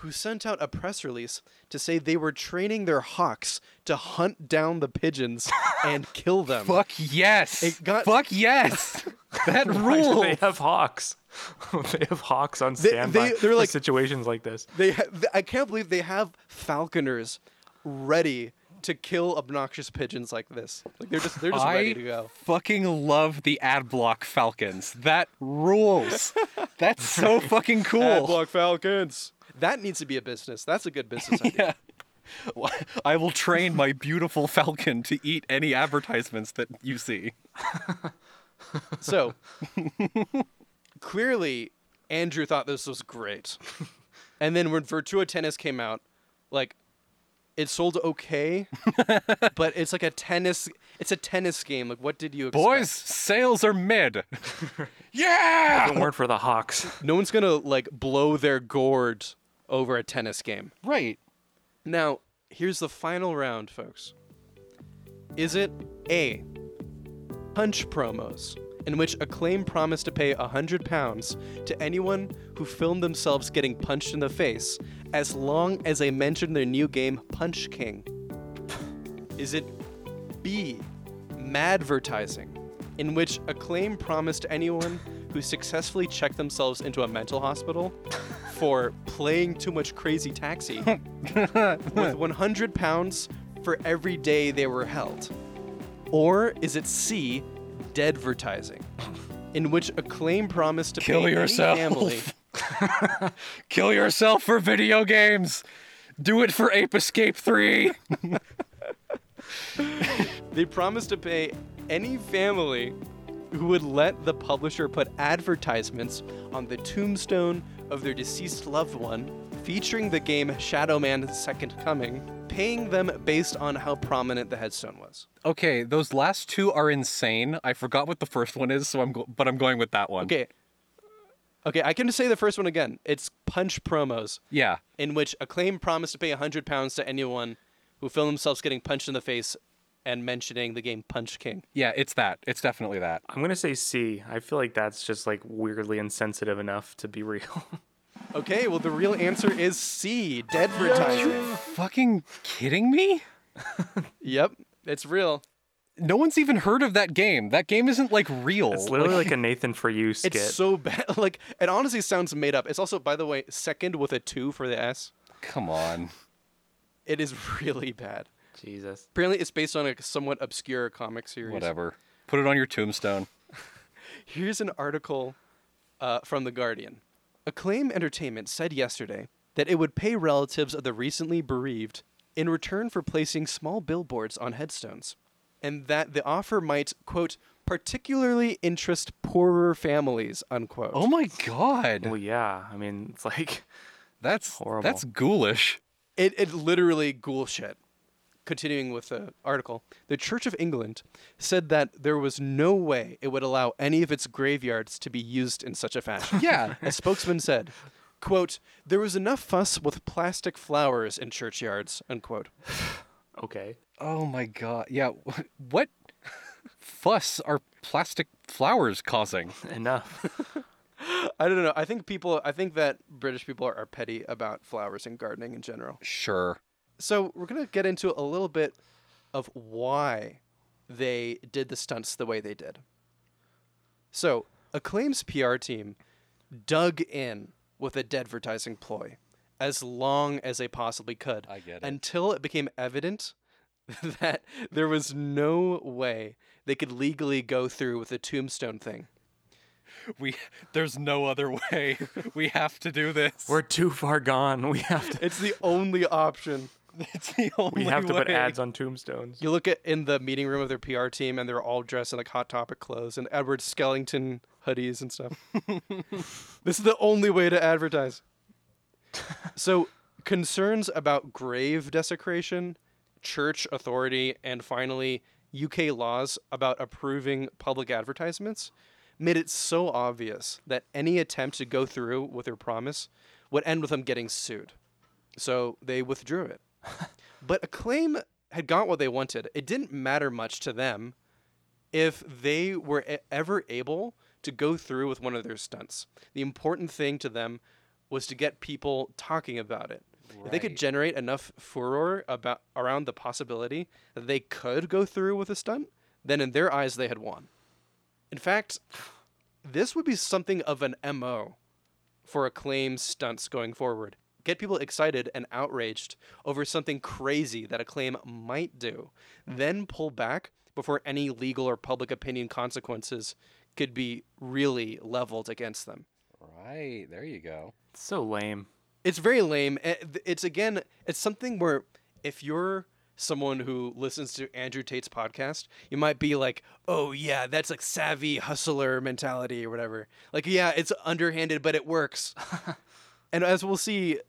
who sent out a press release to say they were training their hawks to hunt down the pigeons *laughs* and kill them.
Fuck yes.
It got-
Fuck yes. *laughs* That rule.
they have hawks? *laughs* they have hawks on
They-
standby
they- they're
for
like-
situations like this.
They, ha- I can't believe they have falconers ready to kill obnoxious pigeons like this. Like they're just they're just
I
ready to go.
fucking love the ad block falcons. That rules. That's so fucking cool.
Adblock Falcons. That needs to be a business. That's a good business *laughs* idea.
Yeah. I will train my beautiful falcon to eat any advertisements that you see. *laughs*
So clearly, Andrew thought this was great, *laughs* and then when Virtua Tennis came out, like it sold okay, but it's like a tennis. It's a tennis game. Like, what did you expect?
Boys, sales are mid. yeah.
If it weren't for the hawks.
no one's gonna like blow their gourd over a tennis game.
Right.
Now, here's the final round, folks. Is it A. Punch promos, in which Acclaim promised to pay £100 to anyone who filmed themselves getting punched in the face as long as they mentioned their new game, Punch King? Is it B. Madvertising, in which Acclaim promised anyone who successfully checked themselves into a mental hospital for playing too much crazy taxi *laughs* with 100 pounds for every day they were held? Or is it C, deadvertising, in which Acclaim promised to
Kill
pay
yourself.
any family *laughs*
Kill yourself for video games. Do it for Ape Escape 3. *laughs*
They promised to pay any family who would let the publisher put advertisements on the tombstone of their deceased loved one featuring the game Shadow Man Second Coming paying them based on how prominent the headstone was.
Okay, those last two are insane. I forgot what the first one is, so I'm go- but I'm going with that one.
Okay. Okay, I can say the first one again. It's punch promos,
Yeah.
in which Acclaim promised to pay 100 pounds to anyone who filmed themselves getting punched in the face and mentioning the game Punch King.
Yeah, it's that. It's definitely that.
I'm gonna say C. I feel like that's just like weirdly insensitive enough to be real. *laughs*
Okay, well, the real answer is C, Dead advertising.
Are You fucking kidding me? *laughs*
yep, it's real.
No one's even heard of that game. That game isn't like real.
it's literally like a Nathan for you *laughs* skit.
It's so bad. Like, it honestly sounds made up. It's also, by the way, second with a two for the S.
Come on.
It is really bad.
Jesus.
Apparently, it's based on a somewhat obscure comic series.
Whatever. Put it on your tombstone. *laughs*
Here's an article uh, from The Guardian. Acclaim Entertainment said yesterday that it would pay relatives of the recently bereaved in return for placing small billboards on headstones, and that the offer might, quote, particularly interest poorer families, unquote.
Oh my god.
Well, yeah. I mean, it's like
That's
Horrible.
That's ghoulish.
It, it literally ghoul shit. Continuing with the article, the Church of England said that there was no way it would allow any of its graveyards to be used in such a fashion.
Yeah.
A spokesman said, quote, there was enough fuss with plastic flowers in churchyards, unquote.
okay.
Oh my god. Yeah. *laughs* What fuss are plastic flowers causing? *laughs*
Enough. *laughs*
I don't know. I think people, I think that British people are, are petty about flowers and gardening in general.
Sure.
So we're going to get into a little bit of why they did the stunts the way they did. So, Acclaim's PR team dug in with a deadvertising ploy as long as they possibly could
I get it.
until it became evident *laughs* that there was no way they could legally go through with the tombstone thing.
We there's no other way. *laughs* We have to do this.
We're too far gone. We have to.
It's the only option. *laughs*
it's the only
We have to put ads on tombstones.
You look at in the meeting room of their PR team, and they're all dressed in like hot topic clothes and Edward Skellington hoodies and stuff. *laughs* this is the only way to advertise. *laughs* so, concerns about grave desecration, church authority, and finally UK laws about approving public advertisements made it so obvious that any attempt to go through with their promise would end with them getting sued. So they withdrew it. *laughs* but Acclaim had got what they wanted. It didn't matter much to them if they were e- ever able to go through with one of their stunts. The important thing to them was to get people talking about it. If they could generate enough furor about around the possibility that they could go through with a stunt, then in their eyes they had won. In fact, this would be something of an MO for Acclaim stunts going forward. Get people excited and outraged over something crazy that Acclaim might do, then pull back before any legal or public opinion consequences could be really leveled against them.
Right. There you go.
It's so lame.
It's very lame. Eh, It's again, it's something where if you're someone who listens to Andrew Tate's podcast, you might be like, "Oh yeah, that's like savvy hustler mentality or whatever." Like, yeah, it's underhanded, but it works. *laughs* and as we'll see,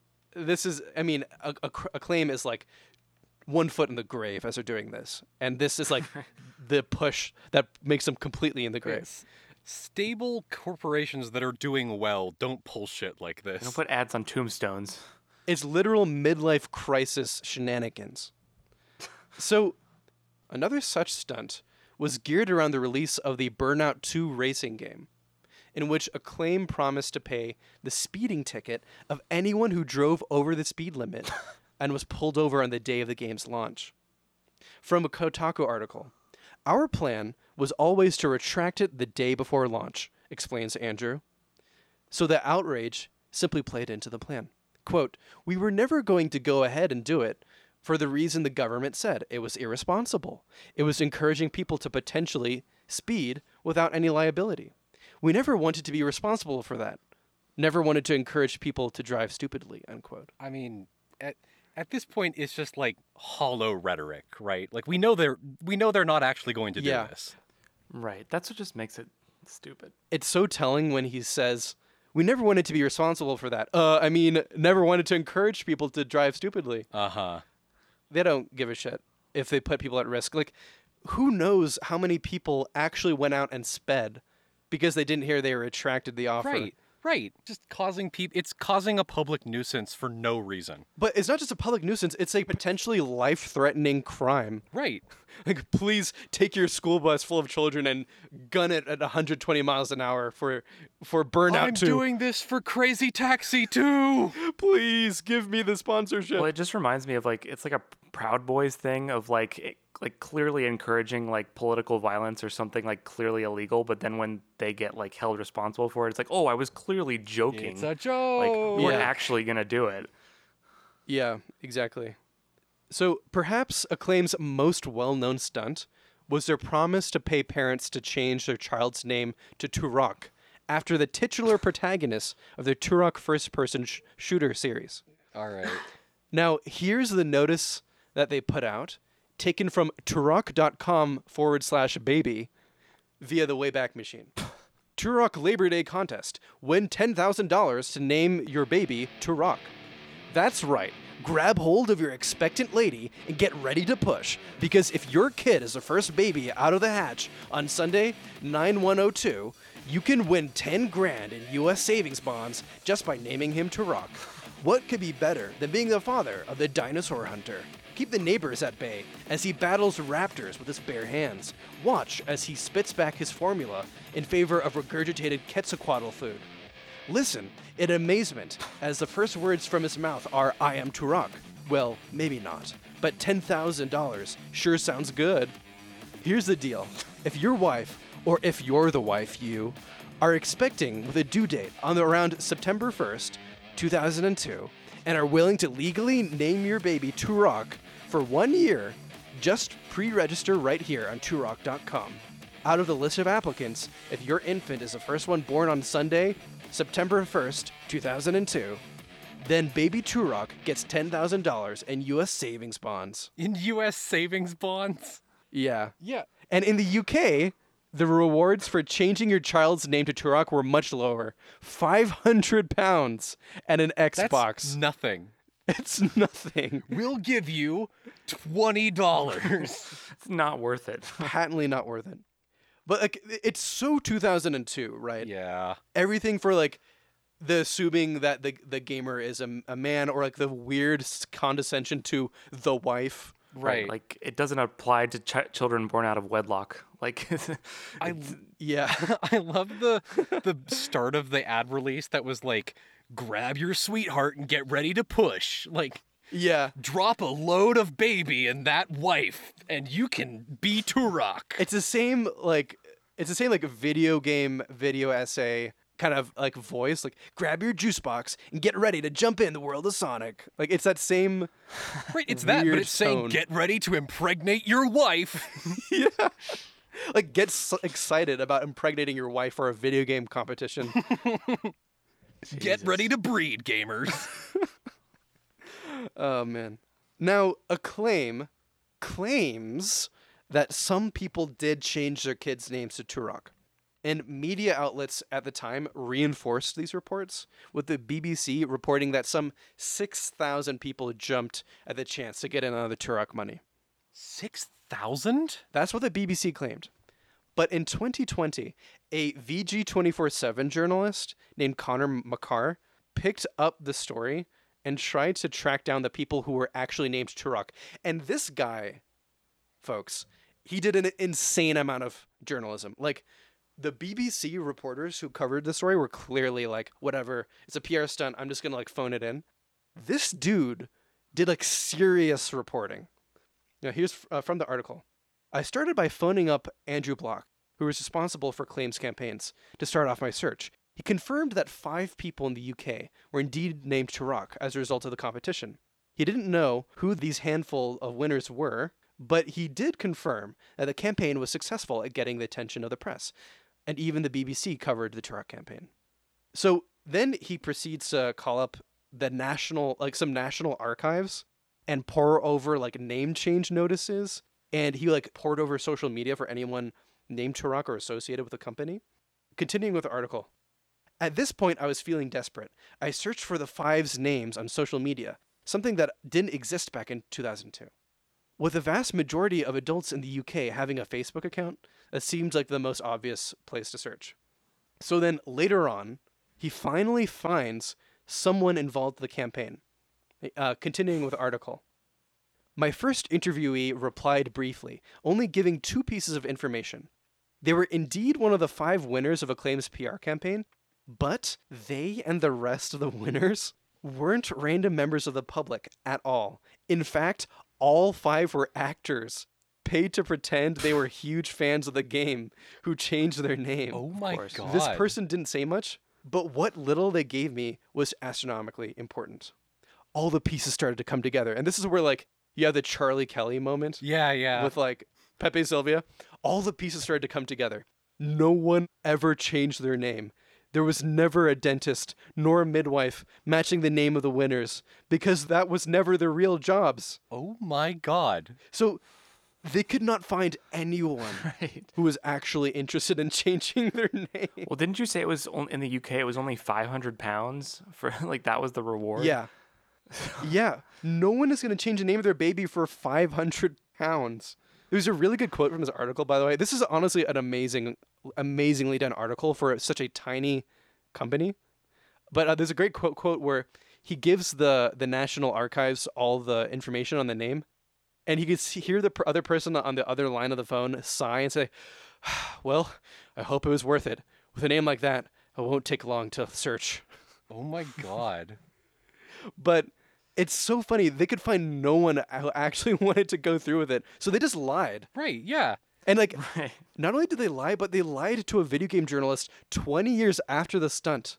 this is, I mean, a, a, a claim is like one foot in the grave as they're doing this, and this is like *laughs* the push that makes them completely in the grave.
S- Stable corporations that are doing well don't pull shit like this.
Don't put ads on tombstones.
It's literal midlife crisis shenanigans. *laughs* So, another such stunt was geared around the release of the Burnout 2 racing game, in which Acclaim promised to pay the speeding ticket of anyone who drove over the speed limit *laughs* and was pulled over on the day of the game's launch. From a Kotaku article, our plan was always to retract it the day before launch, explains Andrew. So the outrage simply played into the plan. Quote, We were never going to go ahead and do it for the reason the government said it was irresponsible. It was encouraging people to potentially speed without any liability. We never wanted to be responsible for that. Never wanted to encourage people to drive stupidly, unquote.
I mean, at at this point, it's just like hollow rhetoric, right? Like we know they're we know they're not actually going to do
Yeah.
this.
Right. That's what just makes it stupid.
It's so telling when he says, We never wanted to be responsible for that. Uh, I mean, never wanted to encourage people to drive stupidly.
Uh huh.
they don't give a shit if they put people at risk. Like, who knows how many people actually went out and sped because they didn't hear they retracted the offer.
Right. Right. Just causing people. It's causing a public nuisance for no reason.
But it's not just a public nuisance, it's a potentially life threatening crime.
Right. *laughs*
Like, please take your school bus full of children and gun it at 120 miles an hour for for burnout
I'm
too.
doing this for Crazy Taxi too. *laughs*
Please give me the sponsorship.
Well, it just reminds me of like it's like a Proud Boys thing of like it, like clearly encouraging like political violence or something like clearly illegal, but then when they get like held responsible for it, it's like, oh, I was clearly joking.
It's a joke.
like we're
Yeah.
actually gonna do it.
Yeah, exactly. So perhaps Acclaim's most well known stunt was their promise to pay parents to change their child's name to Turok after the titular *laughs* protagonist of the Turok first person sh- shooter series.
All right.
Now, here's the notice that they put out, taken from Turok.com forward slash baby via the Wayback Machine. *sighs* Turok Labor Day contest. Win $10,000 to name your baby Turok. That's right. Grab hold of your expectant lady and get ready to push. Because if your kid is the first baby out of the hatch on Sunday, 9102, you can win 10 grand in US savings bonds just by naming him Turok. What could be better than being the father of the dinosaur hunter? Keep the neighbors at bay as he battles raptors with his bare hands. Watch as he spits back his formula in favor of regurgitated Quetzalcoatl food. Listen in amazement as the first words from his mouth are, I am Turok. Well, maybe not, but $10,000 sure sounds good. Here's the deal if your wife, or if you're the wife, you, are expecting with a due date on around September 1st, 2002, and are willing to legally name your baby Turok for one year, just pre register right here on Turok.com. Out of the list of applicants, if your infant is the first one born on Sunday, September 1st, 2002, then baby Turok gets $10,000 in US savings bonds.
In U.S. savings bonds.
Yeah.
Yeah.
And in the UK, the rewards for changing your child's name to Turok were much lower 500 pounds and an
That's
Xbox.
nothing. *laughs*
it's nothing.
We'll give you twenty dollars. *laughs*
It's not worth it. *laughs*
Patently not worth it. But like it's so 2002, right?
yeah.
Everything for like the assuming that the the gamer is a, a man or like the weird condescension to the wife.
Right.
Like it doesn't apply to ch- children born out of wedlock. Like
I
Yeah.
I love the the start of the ad release that was like, grab your sweetheart and get ready to push. Like
yeah.
drop a load of baby in that wife, and you can be Turok.
It's the same like it's the same like video game video essay kind of like voice like grab your juice box and get ready to jump in the world of Sonic. Like it's that same *laughs*
Right, it's that, but it's saying
tone.
get ready to impregnate your wife. *laughs* yeah.
like get s excited about impregnating your wife for a video game competition. *laughs*
Get ready to breed, gamers. *laughs*
oh man. Now, Acclaim claims that some people did change their kids' names to Turok. And media outlets at the time reinforced these reports, with the BBC reporting that some 6,000 people jumped at the chance to get in on the Turok money.
Six thousand?
That's what the BBC claimed. But in 2020, a VG 24 7 journalist named Connor Makar picked up the story and tried to track down the people who were actually named Turok. And this guy, folks, he did an insane amount of journalism. Like, the BBC reporters who covered the story were clearly like, whatever, it's a PR stunt. I'm just going to like phone it in. This dude did like serious reporting. Now, here's uh, from the article. I started by phoning up Andrew Bloch, who was responsible for claims campaigns, to start off my search. He confirmed that five people in the UK were indeed named Turok as a result of the competition. He didn't know who these handful of winners were, but he did confirm that the campaign was successful at getting the attention of the press, and even the BBC covered the Turok campaign. So then he proceeds to call up the national, like some national archives, and pour over like name change notices. And he like poured over social media for anyone named Turok or associated with the company. Continuing with the article. At this point, I was feeling desperate. I searched for the five's names on social media. something that didn't exist back in 2002. With the vast majority of adults in the UK having a Facebook account, it seemed like the most obvious place to search. So then later on, he finally finds someone involved in the campaign. Uh, continuing with the article. My first interviewee replied briefly, only giving two pieces of information. They were indeed one of the five winners of Acclaim's PR campaign, but they and the rest of the winners weren't random members of the public at all. In fact, all five were actors paid to pretend they were huge fans of the game who changed their name.
Oh my god.
This person didn't say much, but what little they gave me was astronomically important. All the pieces started to come together. And this is where like you have the Charlie Kelly moment
Yeah, yeah.
with like Pepe Sylvia. All the pieces started to come together. No one ever changed their name. There was never a dentist nor a midwife matching the name of the winners because that was never their real jobs.
oh my god.
So they could not find anyone *laughs*
Right.
who was actually interested in *laughs* changing their name.
Well, didn't you say it was on, in the UK? It was only 500 pounds for *laughs* like that was the reward.
Yeah. yeah. No one is going to change the name of their baby for 500 pounds. There's a really good quote from this article, by the way. This is honestly an amazing, amazingly done article for such a tiny company. But uh, there's a great quote quote where he gives the the National Archives all the information on the name, and he could see, hear the other person on the other line of the phone sigh and say, *sighs* "Well, I hope it was worth it. With a name like that, it won't take long to search."
Oh my god. *laughs*
but it's so funny they could find no one who actually *laughs* wanted to go through with it so they just lied
right, yeah.
and like *laughs*
Right.
not only did they lie but they lied to a video game journalist 20 years after the stunt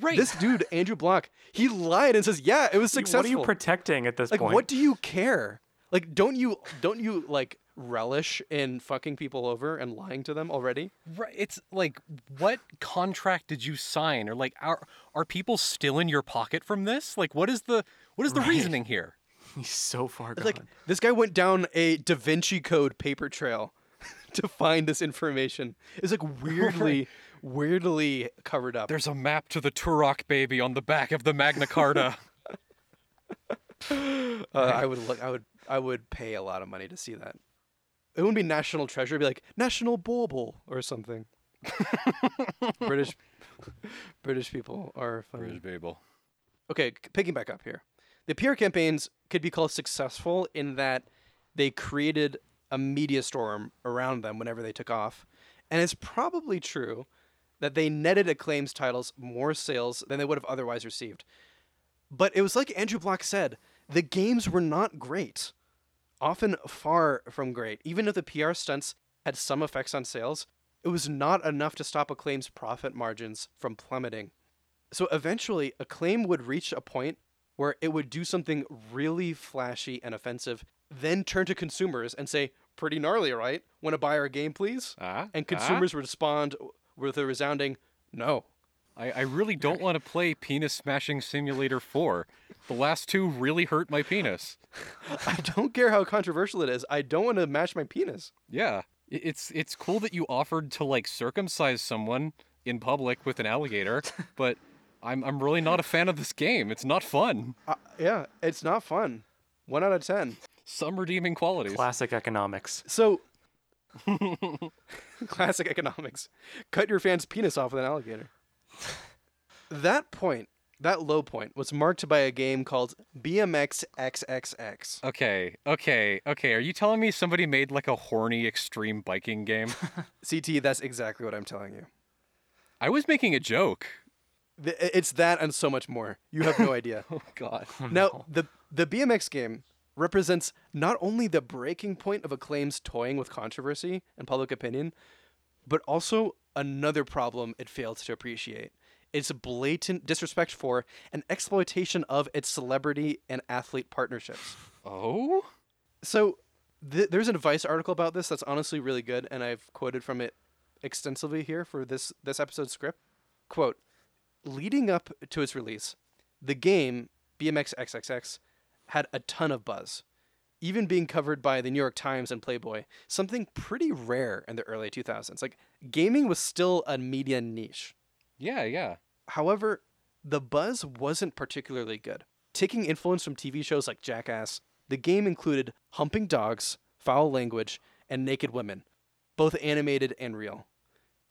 Right.
this dude *laughs* andrew block he lied and says yeah it was successful
What are you protecting at this
like
point?
what do you care like don't you don't you like relish in fucking people over and lying to them already
Right. It's like, what contract did you sign, or like, are are people still in your pocket from this? Like, what is the what is the
Right.
reasoning here? *laughs*
He's so far
It's
gone.
like this guy went down a Da Vinci Code paper trail *laughs* to find this information. It's like weirdly, *laughs* weirdly covered up.
There's a map to the Turok baby on the back of the Magna Carta.
Uh, I would look. I would. I would pay a lot of money to see that. It wouldn't be national treasure. It'd be like national bauble or something. British, British people are funny.
Babel.
okay, picking back up here. The PR campaigns could be called successful in that they created a media storm around them whenever they took off. And it's probably true that they netted Acclaim's titles more sales than they would have otherwise received. But it was like Andrew Bloch said, the games were not great. Often far from great. Even if the PR stunts had some effects on sales, it was not enough to stop Acclaim's profit margins from plummeting. So eventually, Acclaim would reach a point where it would do something really flashy and offensive, then turn to consumers and say, Pretty gnarly, right? Want to buy our game, please?
Ah,
and consumers would respond with a resounding, No.
I, I really don't want to play Penis Smashing Simulator 4. The last two really hurt my penis. *laughs*
I don't care how controversial it is. I don't want to mash my penis.
Yeah. It's it's cool that you offered to like circumcise someone in public with an alligator, but I'm I'm really not a fan of this game. It's not fun.
Uh, yeah, it's not fun. One out of 10.
Some redeeming qualities.
Classic economics.
So, *laughs* classic economics. Cut your fan's penis off with an alligator. that point, that low point, was marked by a game called BMX XXX.
Okay, okay, okay. Are you telling me somebody made like a horny extreme biking game? *laughs*
CT, that's exactly what I'm telling you.
I was making a joke.
Th- It's that and so much more. You have no idea. *laughs*
Oh god.
Oh, now, the the BMX game represents not only the breaking point of Acclaim's toying with controversy and public opinion, but also another problem it fails to appreciate. Its a blatant disrespect for and exploitation of its celebrity and athlete partnerships.
Oh?
So, th- there's an advice article about this that's honestly really good, and I've quoted from it extensively here for this this episode's script. Quote: Leading up to its release, the game BMX XXX had a ton of buzz, even being covered by the New York Times and Playboy. Something pretty rare in the early 2000s. Like gaming was still a media niche.
Yeah, yeah.
However, the buzz wasn't particularly good. Taking influence from TV shows like Jackass, the game included humping dogs, foul language, and naked women, both animated and real.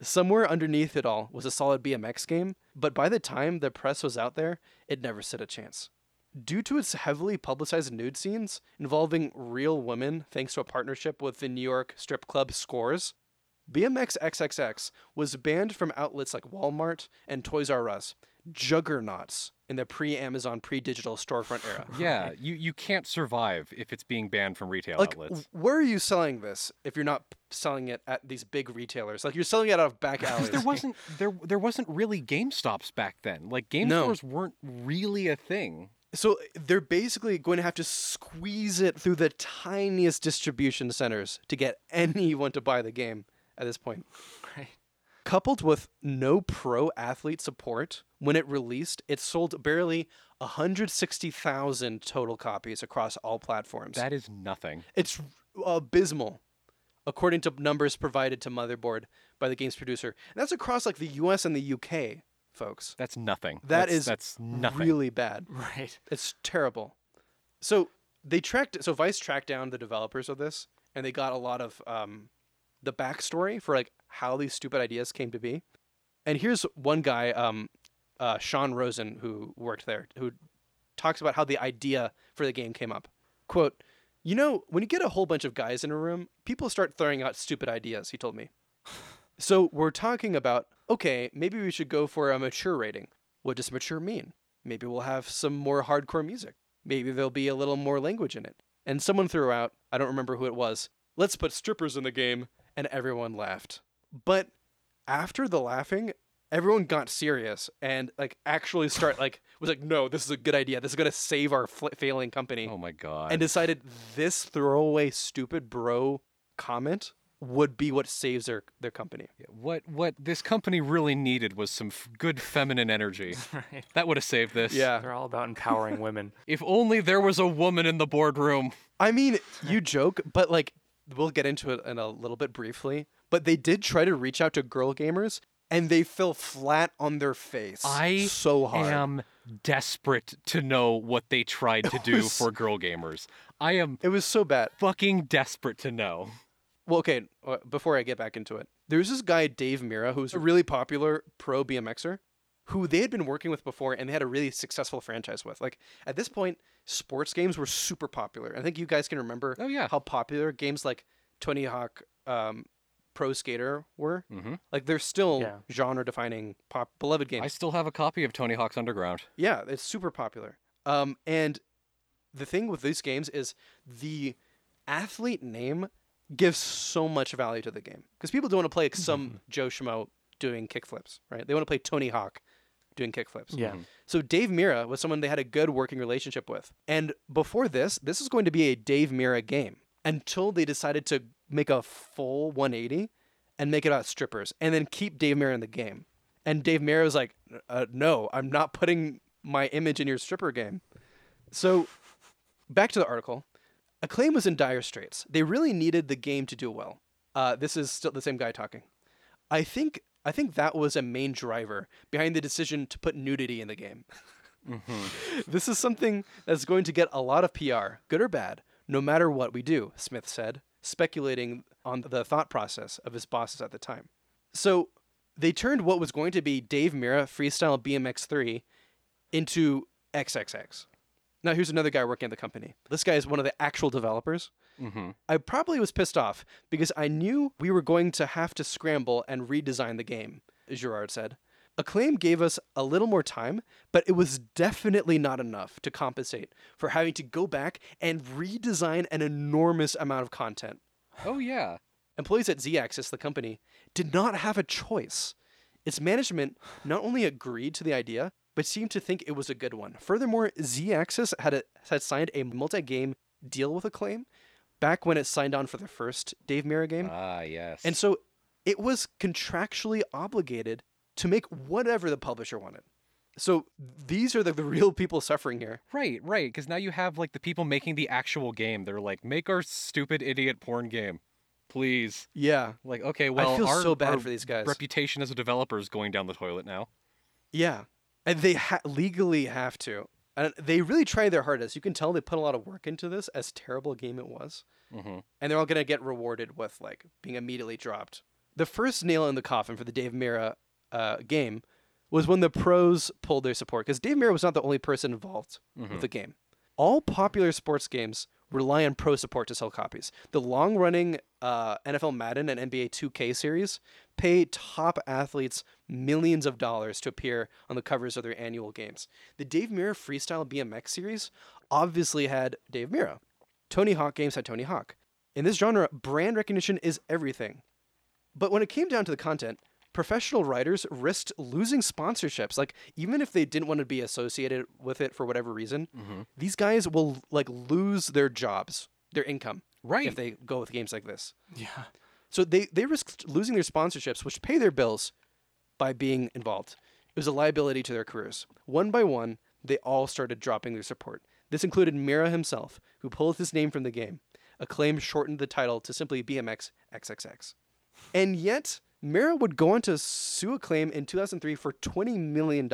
Somewhere underneath it all was a solid BMX game, but by the time the press was out there, it never stood a chance. Due to its heavily publicized nude scenes involving real women, thanks to a partnership with the New York strip club Scores, BMX XXX was banned from outlets like Walmart and Toys R Us, juggernauts in the pre-Amazon, pre-digital storefront era. *laughs*
Yeah, you, you can't survive if it's being banned from retail
Like,
outlets.
where are you selling this if you're not selling it at these big retailers? Like, you're selling it out of back alleys.
There wasn't there there wasn't really GameStops back then. Like game
No.
stores weren't really a thing.
So they're basically going to have to squeeze it through the tiniest distribution centers to get anyone to buy the game at this point.
Right. *laughs*
Coupled with no pro athlete support, when it released, it sold barely 160,000 total copies across all platforms.
That is nothing.
It's abysmal, according to numbers provided to Motherboard by the game's producer. And that's across like the US and the UK, folks.
That's nothing.
That
that's,
is
that's nothing.
really bad.
Right.
It's terrible. So they tracked. So Vice tracked down the developers of this, and they got a lot of um, the backstory for like how these stupid ideas came to be. And here's one guy, um, uh, Sean Rosen, who worked there, who talks about how the idea for the game came up. Quote, "You know, when you get a whole bunch of guys in a room, people start throwing out stupid ideas." He told me. *sighs* So we're talking about okay, maybe we should go for a mature rating. What does mature mean? Maybe we'll have some more hardcore music. Maybe there'll be a little more language in it. And someone threw out, I don't remember who it was, let's put strippers in the game, and everyone laughed. But after the laughing, everyone got serious and like actually start like *laughs* was like, no, this is a good idea. This is gonna save our fl- failing company
Oh my god.
and decided this throwaway stupid bro comment would be what saves their their company.
what what this company really needed was some f- good feminine energy. *laughs*
Right.
That would have saved this.
Yeah.
They're all about empowering women. *laughs*
If only there was a woman in the boardroom.
I mean, you joke, but like we'll get into it in a little bit briefly, but they did try to reach out to girl gamers and they fell flat on their face.
I
so hard.
am desperate to know what they tried to *laughs* do
was-
for girl gamers. I am
It was so bad.
fucking desperate to know.
Well, okay, uh, before I get back into it, there's this guy Dave Mirra who's a really popular pro BMXer who they had been working with before and they had a really successful franchise with. Like at this point, sports games were super popular. I think you guys can remember
Oh, yeah.
how popular games like Tony Hawk um, Pro Skater were.
Mhm.
Like they're still
Yeah.
genre defining pop beloved games.
I still have a copy of Tony Hawk's Underground.
Yeah, it's super popular. Um, and the thing with these games is the athlete name gives so much value to the game because people don't want to play like, some *laughs* Joe Schmo doing kickflips, right? They want to play Tony Hawk doing kickflips.
Yeah.
So Dave Mirra was someone they had a good working relationship with. And before this, this is going to be a Dave Mirra game until they decided to make a full 180 and make it about strippers and then keep Dave Mirra in the game. And Dave Mirra was like, uh, no, I'm not putting my image in your stripper game. So back to the article. Acclaim was in dire straits. They really needed the game to do well. Uh, this is still the same guy talking. I think I think that was a main driver behind the decision to put nudity in the game. Mm-hmm. *laughs* this is something that's going to get a lot of PR, good or bad, no matter what we do, Smith said, speculating on the thought process of his bosses at the time. So they turned what was going to be Dave Mirra Freestyle BMX 3 into XXX. Now, here's another guy working at the company. This guy is one of the actual developers.
Mm-hmm.
I probably was pissed off because I knew we were going to have to scramble and redesign the game, Girard said. Acclaim gave us a little more time, but it was definitely not enough to compensate for having to go back and redesign an enormous amount of content.
Oh yeah.
Employees at Z Axis, the company, did not have a choice. Its management not only agreed to the idea, but seemed to think it was a good one. Furthermore, Z Axis had, a, had signed a multi game deal with Acclaim back when it signed on for the first Dave Mirra game.
Ah yes.
and so it was contractually obligated to make whatever the publisher wanted. So these are the, the real people suffering here.
right, right, because now you have like the people making the actual game. They're like, make our stupid idiot porn game, please.
Yeah.
Like, okay, well, I
feel
our,
so bad for these guys.
Reputation as a developer is going down the toilet now.
Yeah. And they ha- legally have to. And they really try their hardest. You can tell they put a lot of work into this, as terrible a game it was.
Mm-hmm.
And they're all going to get rewarded with like being immediately dropped. The first nail in the coffin for the Dave Mirra uh, game was when the pros pulled their support, because Dave Mirra was not the only person involved with the game. All popular sports games rely on pro support to sell copies. The long running uh, NFL Madden and NBA 2K series pay top athletes millions of dollars to appear on the covers of their annual games. The Dave Mirra Freestyle BMX series obviously had Dave Mirra. Tony Hawk games had Tony Hawk. In this genre, brand recognition is everything. But when it came down to the content, professional writers risked losing sponsorships. Like even if they didn't want to be associated with it for whatever reason, these guys will like lose their jobs, their income,
Right.
if they go with games like this.
Yeah.
So they they risked losing their sponsorships, which pay their bills, by being involved. It was a liability to their careers. One by one, they all started dropping their support. This included Mirra himself, who pulled his name from the game. Acclaim shortened the title to simply BMX XXX. And yet, Mirra would go on to sue Acclaim in 2003 for $20 million,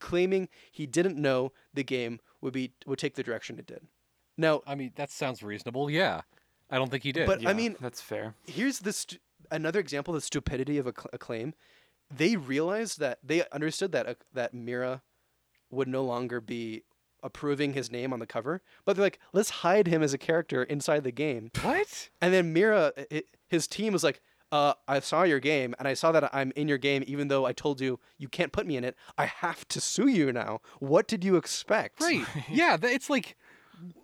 claiming he didn't know the game would be would take the direction it did. Now,
I mean, that sounds reasonable. Yeah. I don't think he did.
But- I mean-
that's fair.
here's this stu- another example of the stupidity of a, cl- Acclaim. They realized that they understood that uh, that Mirra would no longer be approving his name on the cover, but they're like, let's hide him as a character inside the game. *laughs*
what?
And then Mirra, i his team was like, uh, I saw your game, and I saw that I'm in your game, even though I told you you can't put me in it. I have to sue you now. What did you expect?
Right. *laughs* yeah. It's like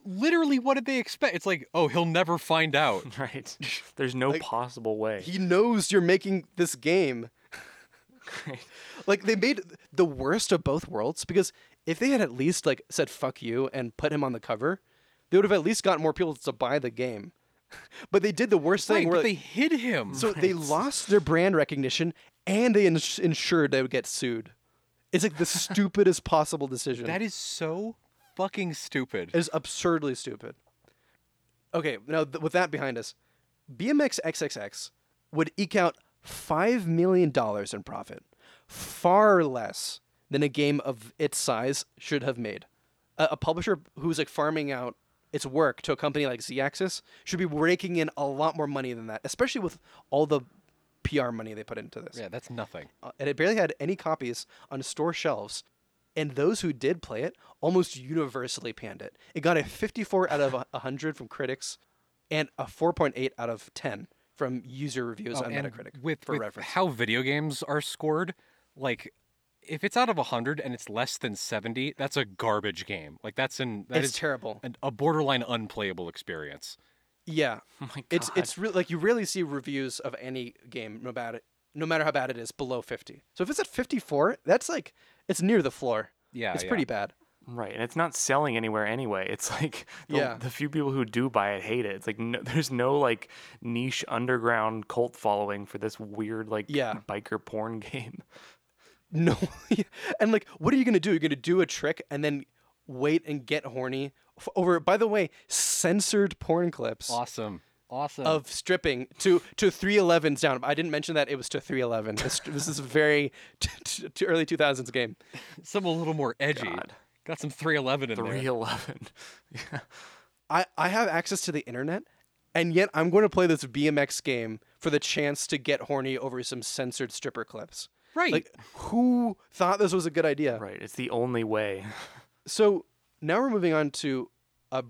literally what did they expect? It's like, oh, he'll never find out. *laughs*
Right. *laughs* There's no
Like,
possible way.
He knows you're making this game.
Right. *laughs*
Like they made the worst of both worlds because if they had at least like said fuck you and put him on the cover, they would have at least got more people to buy the game. But they did the worst thing
Right,
where
but they hid him.
so they lost their brand recognition and they ins- ensured they would get sued. It's like the stupidest possible decision.
that is so fucking stupid.
It is absurdly stupid. Okay, now th- with that behind us, BMX XXX would eke out $5 million in profit, far less than a game of its size should have made. A, a publisher who's like farming out its work to a company like Z Axis should be raking in a lot more money than that, especially with all the PR money they put into this
Yeah, that's nothing.
uh, and it barely had any copies on store shelves. And those who did play it almost universally panned it. It got a 54 out of 100 from critics and a 4.8 out of 10 from user reviews
Oh,
on Metacritic
with,
for
with
reference.
how video games are scored, like if it's out of 100 and it's less than 70, that's a garbage game. Like that's an that
it's
is
terrible.
an, a borderline unplayable experience.
Yeah. *laughs*
Oh my god.
It's it's re- like you rarely see reviews of any game no matter no matter how bad it is below 50. So if it's at 54, that's like it's near the floor.
Yeah,
It's
yeah.
pretty bad.
Right, and it's not selling anywhere anyway. *laughs* It's like the,
Yeah.
the few people who do buy it hate it. It's like no, *laughs* there's no like niche underground cult following for this weird like
Yeah.
biker porn *laughs* game.
No, and like, what are you gonna do? You're gonna do a trick and then wait and get horny over. By the way, censored porn clips
Awesome. Awesome.
of stripping to to 311s down. I didn't mention that it was to 311. This, this is a very *laughs* t- t- t- early 2000s game. *laughs*
some a little more edgy.
God.
Got some 311 in
Three
there.
eleven. *laughs* yeah.
I I have access to the internet, and yet I'm going to play this BMX game for the chance to get horny over some censored stripper clips.
Right.
Like, who thought this was a good idea?
Right. It's the only way.
So now we're moving on to a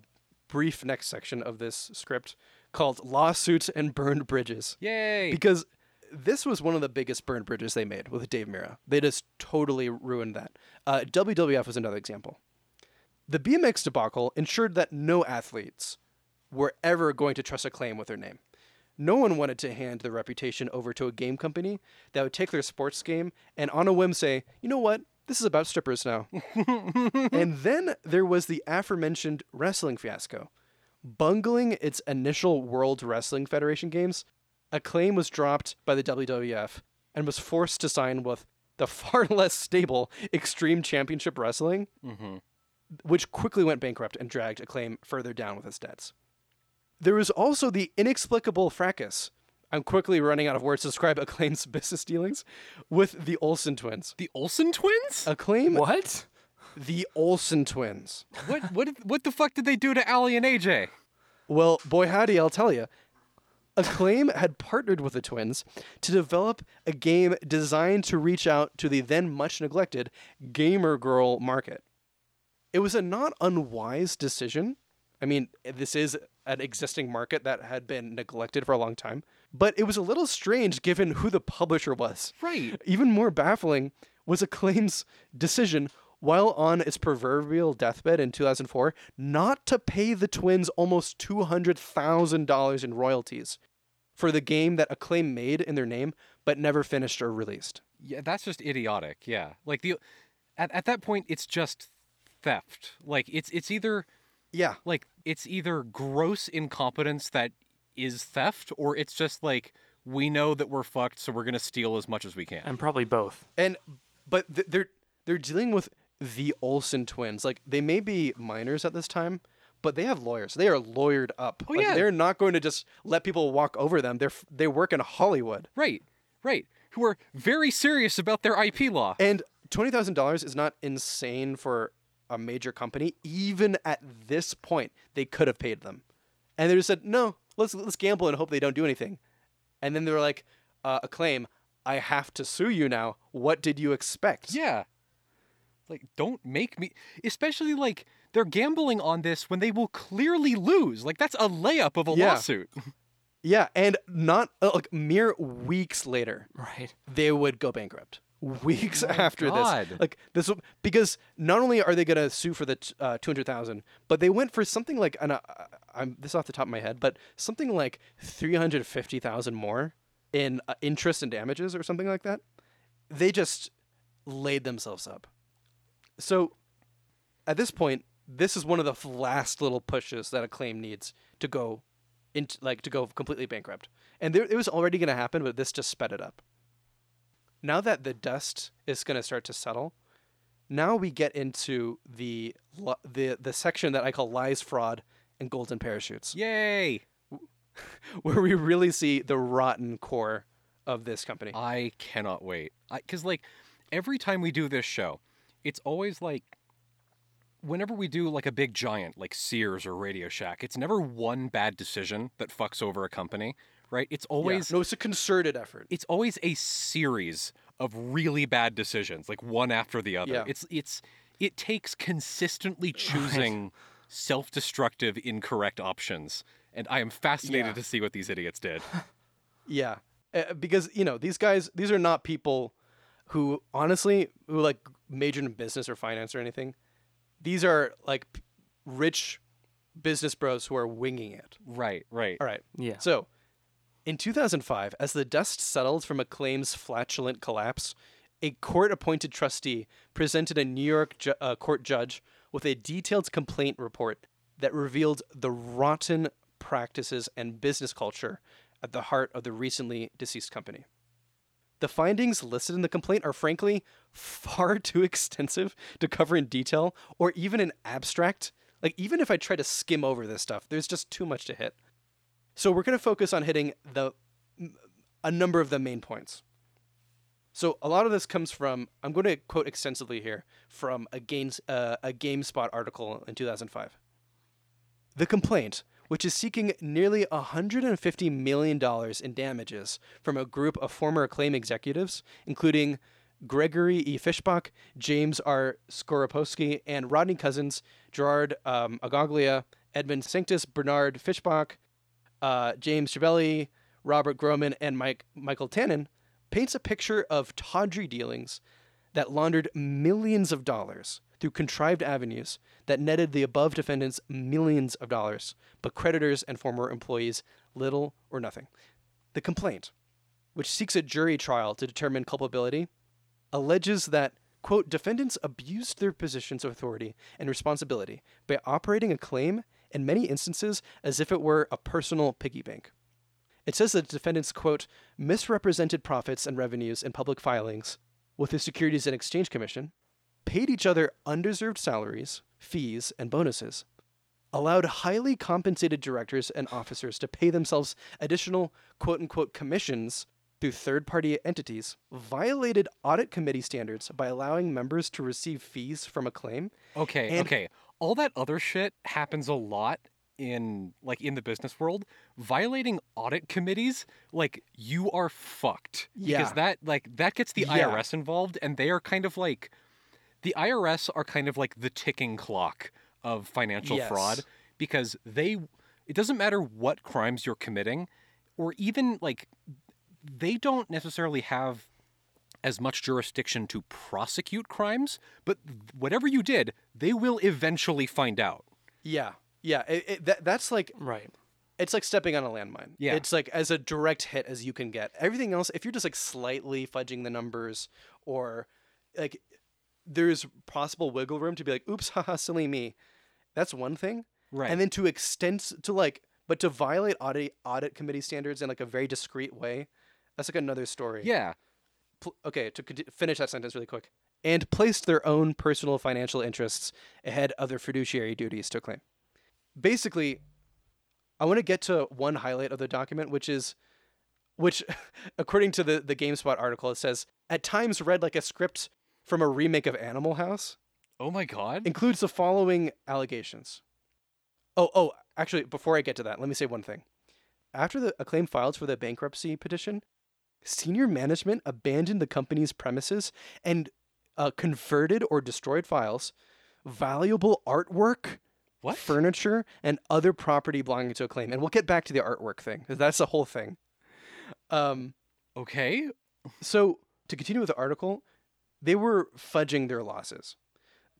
brief next section of this script called Lawsuits and Burned Bridges.
Yay.
Because this was one of the biggest burned bridges they made with Dave Mirra. They just totally ruined that. Uh, WWF was another example. The BMX debacle ensured that no athletes were ever going to trust Acclaim with their name. No one wanted to hand their reputation over to a game company that would take their sports game and on a whim say, you know what? This is about strippers now. *laughs* and then there was the aforementioned wrestling fiasco. Bungling its initial World Wrestling Federation games, Acclaim was dropped by the WWF and was forced to sign with the *laughs* far less stable Extreme Championship Wrestling, mm-hmm. which quickly went bankrupt and dragged Acclaim further down with its debts. There was also the inexplicable fracas. I'm quickly running out of words to describe *laughs* Acclaim's business dealings with the Olsen twins.
the Olsen twins?
Acclaim
What?
The Olsen twins.
What what what the fuck did they do to Allie and AJ?
Well, boy howdy, I'll tell you. Acclaim had partnered with the twins to develop a game designed to reach out to the then much neglected gamer girl market. It was a not unwise decision. I mean, this is an existing market that had been neglected for a long time, but it was a little strange given who the publisher was.
Right.
Even more baffling was Acclaim's decision while on its proverbial deathbed in 2004 not to pay the twins almost $200,000 in royalties for the game that Acclaim made in their name but never finished or released.
Yeah, that's just idiotic. Yeah. Like the at, at that point it's just theft. Like it's it's either
Yeah.
like it's either gross incompetence that is theft or it's just like we know that we're fucked so we're going to steal as much as we can.
And probably both.
And but th- they're they're dealing with the Olsen twins. Like they may be minors at this time, but they have lawyers. They are lawyered up.
Oh,
Like,
yeah.
they're not going to just let people walk over them. They're they work in Hollywood.
Right. Right. Who are very serious about their IP law.
And twenty thousand dollars is not insane for a major company. Even at this point, they could have paid them, and they just said, "No, let's let's gamble and hope they don't do anything." And then they were like, uh, "Acclaim, I have to sue you now. What did you expect?"
Yeah. Like, don't make me. Especially like they're gambling on this when they will clearly lose. Like that's a layup of a
Yeah.
lawsuit. *laughs*
Yeah, and not uh, like mere weeks later,
Right.
they would go bankrupt. Weeks
my
after
God.
this, like this, because not only are they gonna sue for the t- uh, two hundred thousand, but they went for something like, and uh, I'm this off the top of my head, but something like three hundred fifty thousand more in uh, interest and damages or something like that. They just laid themselves up. So, at this point, this is one of the last little pushes that Acclaim needs to go into like to go completely bankrupt. And there, it was already going to happen, but this just sped it up. Now that the dust is going to start to settle, now we get into the the the section that I call lies, fraud, and golden parachutes,
Yay! *laughs*
where we really see the rotten core of this company.
I cannot wait. Because, like, every time we do this show, it's always like, whenever we do like a big giant like Sears or Radio Shack, it's never one bad decision that fucks over a company, right? It's
Yeah.
always
no, it's a concerted effort.
it's always a series of really bad decisions, like one after the other.
Yeah.
It's it's it takes consistently choosing self-destructive, incorrect options, and I am fascinated
Yeah.
to see what these idiots did. *laughs*
Yeah, uh, because you know these guys, these are not people who honestly who like majored in business or finance or anything. These are like p- rich business bros who are winging it.
right, right.
All right.
Yeah.
So, in 2005, as the dust settled from Acclaim's flatulent collapse, a court-appointed trustee presented a New York ju- uh, court judge with a detailed complaint report that revealed the rotten practices and business culture at the heart of the recently deceased company. The findings listed in the complaint are frankly far *laughs* too extensive to cover in detail or even in abstract. Like, even if I try to skim over this stuff, there's just too much to hit. So we're going to focus on hitting the a number of the main points. So a lot of this comes from I'm going to quote extensively here from a games uh, a GameSpot article in 2005. The complaint, which is seeking nearly 150 million dollars in damages from a group of former Acclaim executives, including Gregory E. Fischbach, James R. Scoroposki, and Rodney Cousens, Gerard um, Agoglia, Edmund Sanctis, Bernard Fischbach, uh, James Chiavelli, Robert Groman, and Mike Michael Tannen, paints a picture of tawdry dealings that laundered millions of dollars through contrived avenues that netted the above defendants millions of dollars, but creditors and former employees little or nothing. The complaint, which seeks a jury trial to determine culpability, alleges that, quote, defendants abused their positions of authority and responsibility by operating Acclaim, in many instances, as if it were a personal piggy bank. It says that defendants, quote, misrepresented profits and revenues in public filings with the Securities and Exchange Commission, paid each other undeserved salaries, fees, and bonuses, allowed highly compensated directors and officers to pay themselves additional quote unquote commissions through third party entities violated audit committee standards by allowing members to receive fees from Acclaim.
Okay,
And-
okay. All that other shit happens a lot in like in the business world. Violating audit committees, like you are fucked.
Yeah.
Because that like that gets the
Yeah.
IRS involved and they are kind of like the IRS are kind of like the ticking clock of financial fraud
Yes.
because they it doesn't matter what crimes you're committing or even like they don't necessarily have as much jurisdiction to prosecute crimes, but whatever you did, they will eventually find out.
Yeah. Yeah. It, it, that, that's like
Right.
it's like stepping on a landmine.
Yeah.
It's like as a direct hit as you can get. Everything else, if you're just like slightly fudging the numbers or like there's possible wiggle room to be like, oops, *laughs* haha, silly me. That's one thing.
Right.
And then to extend to like, but to violate audit audit committee standards in like a very discreet way, that's like another story.
Yeah.
Pl- okay, to conti- finish that sentence really quick. And placed their own personal financial interests ahead of their fiduciary duties to claim. Basically, I want to get to one highlight of the document, which is, which, *laughs* according to the, the GameSpot article, it says, at times read like a script from a remake of Animal House,
Oh my god.
includes the following allegations. Oh, oh, actually, before I get to that, let me say one thing. After the acclaim filed for the bankruptcy petition, senior management abandoned the company's premises and uh, converted or destroyed files, valuable artwork,
What?
furniture, and other property belonging to acclaim. And we'll get back to the artwork thing. That's the whole thing. Um,
Okay.
so, to continue with the article, they were fudging their losses.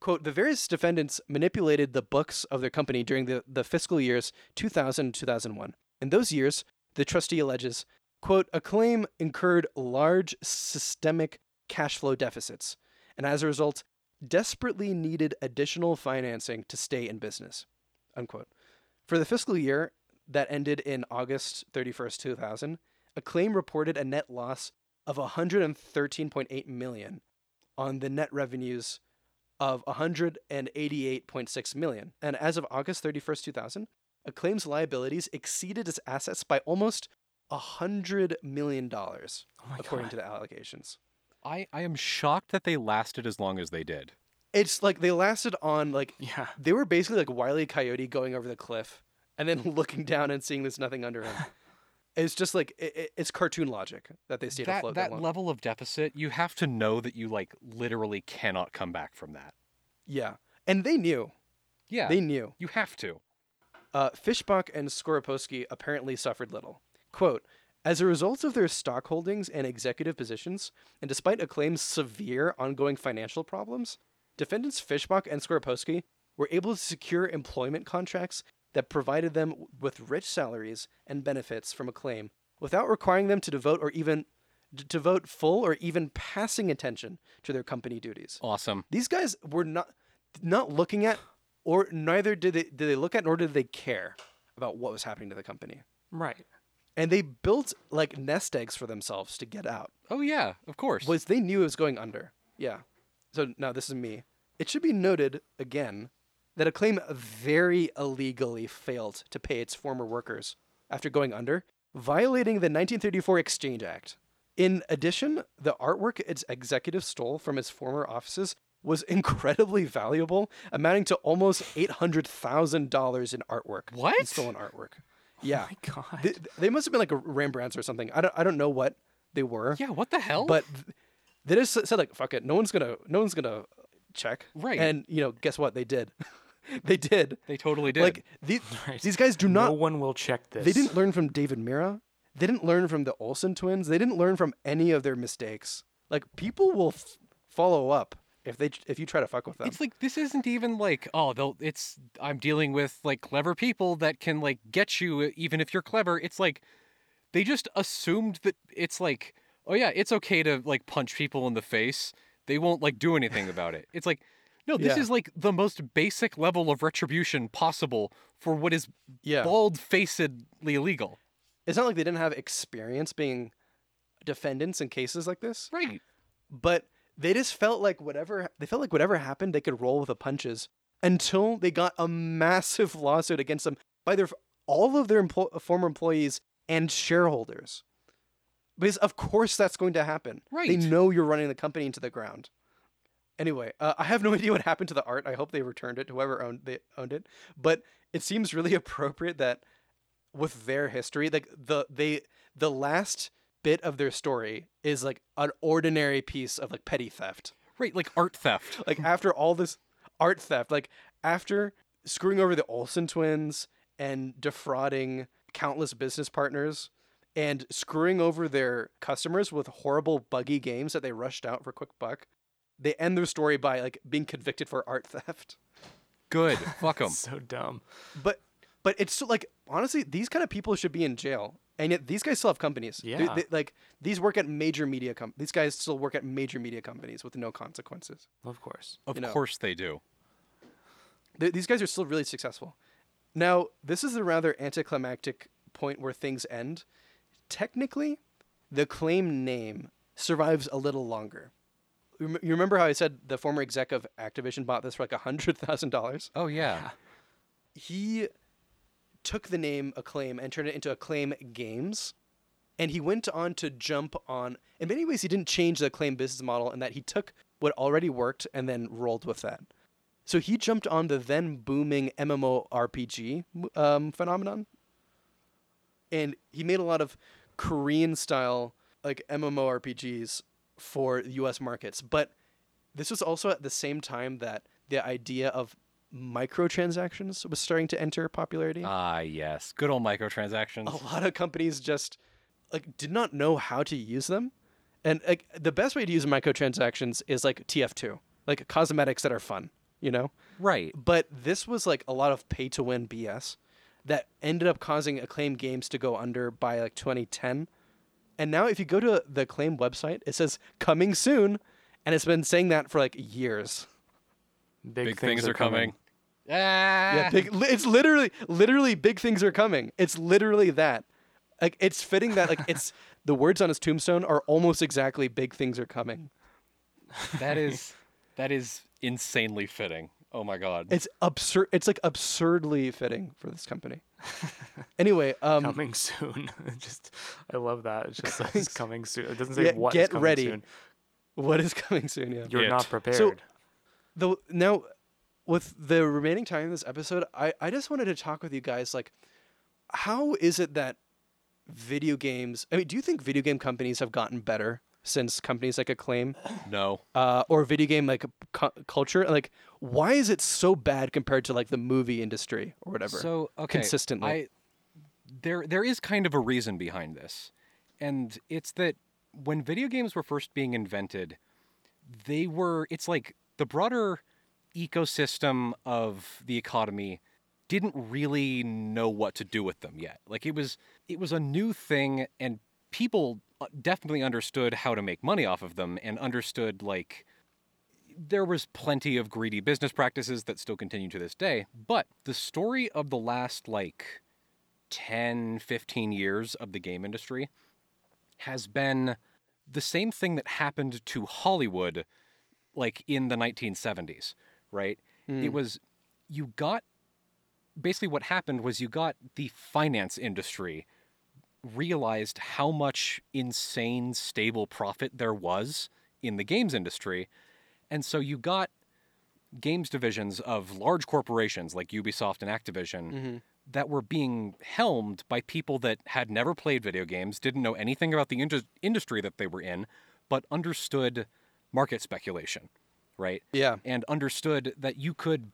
Quote, the various defendants manipulated the books of their company during the, the fiscal years 2000 and 2001. In those years, the trustee alleges, quote, Acclaim incurred large systemic cash flow deficits, and as a result, desperately needed additional financing to stay in business, unquote. For the fiscal year that ended in August 31st, 2000, Acclaim reported a net loss of 113.8 million on the net revenues of 188.6 million. And as of August 31st, 2000, Acclaim's liabilities exceeded its assets by almost 100 million dollars,
Oh
according
God.
to the allegations.
I I am shocked that they lasted as long as they did.
It's like they lasted on like
Yeah.
they were basically like Wile E. Coyote going over the cliff and then *laughs* looking down and seeing there's nothing under him. *laughs* It's just like it, it- it's cartoon logic that they stayed
that
afloat
that
that
level of deficit, you have to know that you like literally cannot come back from that.
yeah, and they knew.
Yeah.
They knew.
you have to.
Uh, Fischbach and Scoroposki apparently suffered little. Quote, as a result of their stock holdings and executive positions, and despite Acclaim's severe ongoing financial problems, defendants Fischbach and Scoroposki were able to secure employment contracts that provided them with rich salaries and benefits from Acclaim without requiring them to devote or even to devote full or even passing attention to their company duties.
Awesome.
These guys were not not looking at, or neither did they did they look at, nor did they care about what was happening to the company.
Right.
And they built like nest eggs for themselves to get out.
Oh yeah, of course.
Was they knew it was going under. Yeah. So now this is me. It should be noted again that Acclaim very illegally failed to pay its former workers after going under, violating the 1934 Exchange Act. In addition, the artwork its executive stole from its former offices was *laughs* incredibly valuable, amounting to almost $800,000 in artwork. in
What?
stolen artwork. Yeah.
Oh my God.
They, they must have been like a Rembrandts or something. I don't, I don't know what they were.
yeah, what the hell?
But they just said like, "Fuck it, no one's gonna, no one's gonna check."
Right.
And you know, guess what? They did. *laughs* they did.
they totally did.
Like these, *laughs*
Right.
these guys do not.
no one will check this.
they didn't learn from David Mirra. They didn't learn from the Olsen twins. They didn't learn from any of their mistakes. Like people will f- follow up if they if you try to fuck with them.
it's like this isn't even like oh they'll it's I'm dealing with like clever people that can like get you even if you're clever. It's like they just assumed that it's like oh yeah it's okay to like punch people in the face. They won't like do anything *laughs* about it. It's like no this
Yeah.
is like the most basic level of retribution possible for what is
yeah.
bald-facedly illegal.
It's not like they didn't have experience being defendants in cases like this.
Right.
but they just felt like whatever they felt like whatever happened they could roll with the punches until they got a massive *laughs* lawsuit against them by their all of their emplo- former employees and shareholders Because of course that's going to happen.
Right.
They know you're running the company into the ground. Anyway, uh, I have no *laughs* idea what happened to the art. I hope they returned it, to whoever owned they owned it. But it seems really *laughs* appropriate that with their history, like the they the last bit of their story is like an ordinary piece of like petty theft.
Right, like art theft. *laughs*
Like after all this art theft, like after screwing over the Olsen twins and defrauding countless business partners and screwing over their customers with horrible buggy games that they rushed out for a quick buck, they end their story by like being convicted for art theft.
Good. Fuck *laughs* them.
So dumb.
But but it's so, like honestly, these kind of people should be in jail, and yet these guys still have companies.
Yeah.
they- like these work at major media com- These guys still work at major media companies with no consequences.
Of course.
Of
you know.
course they do.
Th- these guys are still really successful. Now, this is the rather anticlimactic point where things end. Technically, the claim name survives a little longer. You remember how I said the former exec of Activision bought this for like $100,000?
Oh yeah.
he took the name Acclaim and turned it into Acclaim Games. And he went on to jump on. In many ways, he didn't change the Acclaim business model in that he took what already worked and then rolled with that. So he jumped on the then booming MMORPG um, phenomenon. And he made a lot of Korean style, like MMORPGs for US markets. But this was also at the same time that the idea of microtransactions was starting to enter popularity.
Ah yes. Good old microtransactions.
a lot of companies just like did not know how to use them. And like the best way to use microtransactions is like TF2, like cosmetics that are fun, you know?
Right.
But this was like a lot of pay to win BS that ended up causing Acclaim Games to go under by like 2010. And now if you go to the Acclaim website, it says coming soon, and it's been saying that for like years.
Big,
Big things, are coming. Ah.
Yeah, big, it's literally literally big things are coming. It's literally that. Like it's fitting that like it's *laughs* the words on his tombstone are almost exactly big things are coming.
That is that is insanely fitting. Oh my god.
It's absurd it's like absurdly fitting for this company. *laughs* anyway, um
Coming soon. *laughs* just I love that. It's just like, it's coming soon. It doesn't say
Yeah,
what is
get
coming
ready.
soon.
what is coming soon, yeah.
You're
It.
not prepared.
The now with the remaining time in this episode I, I just wanted to talk with you guys like how is it that video games i mean do you think video game companies have gotten better since companies like acclaim? *clears throat*
No.
uh, or video game like cu- culture? Like why is it so bad compared to like the movie industry or whatever?
So okay,
consistently.
I, there there is kind of a reason behind this, and it's that when video games were first being invented, they were it's like the broader ecosystem of the economy didn't really know what to do with them yet. Like it was it was a new thing and people uh, definitely understood how to make money off of them and understood like there was plenty of greedy business practices that still continue to this day, but the story of the last like 10, 15 years of the game industry has been the same thing that happened to Hollywood like in the 1970s, right? It mm. was you got basically what happened was you got the finance industry realized how much insane stable profit there was in the games industry. And so you got games divisions of large corporations like Ubisoft and Activision mm-hmm. that were being helmed by people that had never played video games, didn't know anything about the indu- industry that they were in, but understood market speculation, right?
yeah
and understood that you could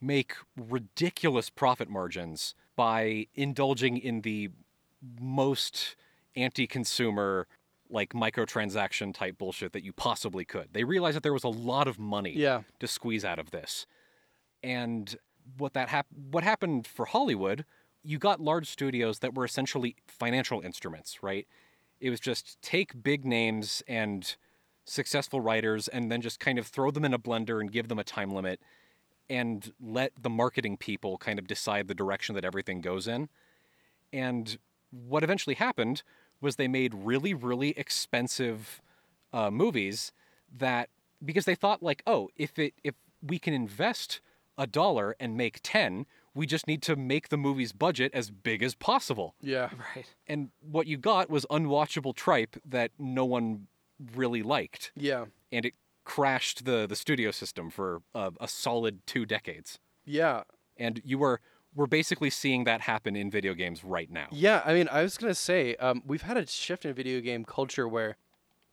make ridiculous profit margins by indulging in the most anti-consumer like microtransaction type bullshit that you possibly could. They realized that there was a lot of money
Yeah.
to squeeze out of this. And what that hap- what happened for Hollywood, you got large studios that were essentially financial instruments, right? It was just take big names and successful writers and then just kind of throw them in a blender and give them a time limit and let the marketing people kind of decide the direction that everything goes in. And what eventually happened was they made really, really expensive uh, movies that because they thought like, oh, if it if we can invest a dollar and make ten, We just need to make the movie's budget as big as possible.
Yeah.
Right.
And what you got was unwatchable tripe that no one really liked,
Yeah.
and it crashed the the studio system for a, a solid two decades.
Yeah.
And you were we're basically seeing that happen in video games right now.
Yeah, I mean, I was gonna say, um, we've had a shift in video game culture where,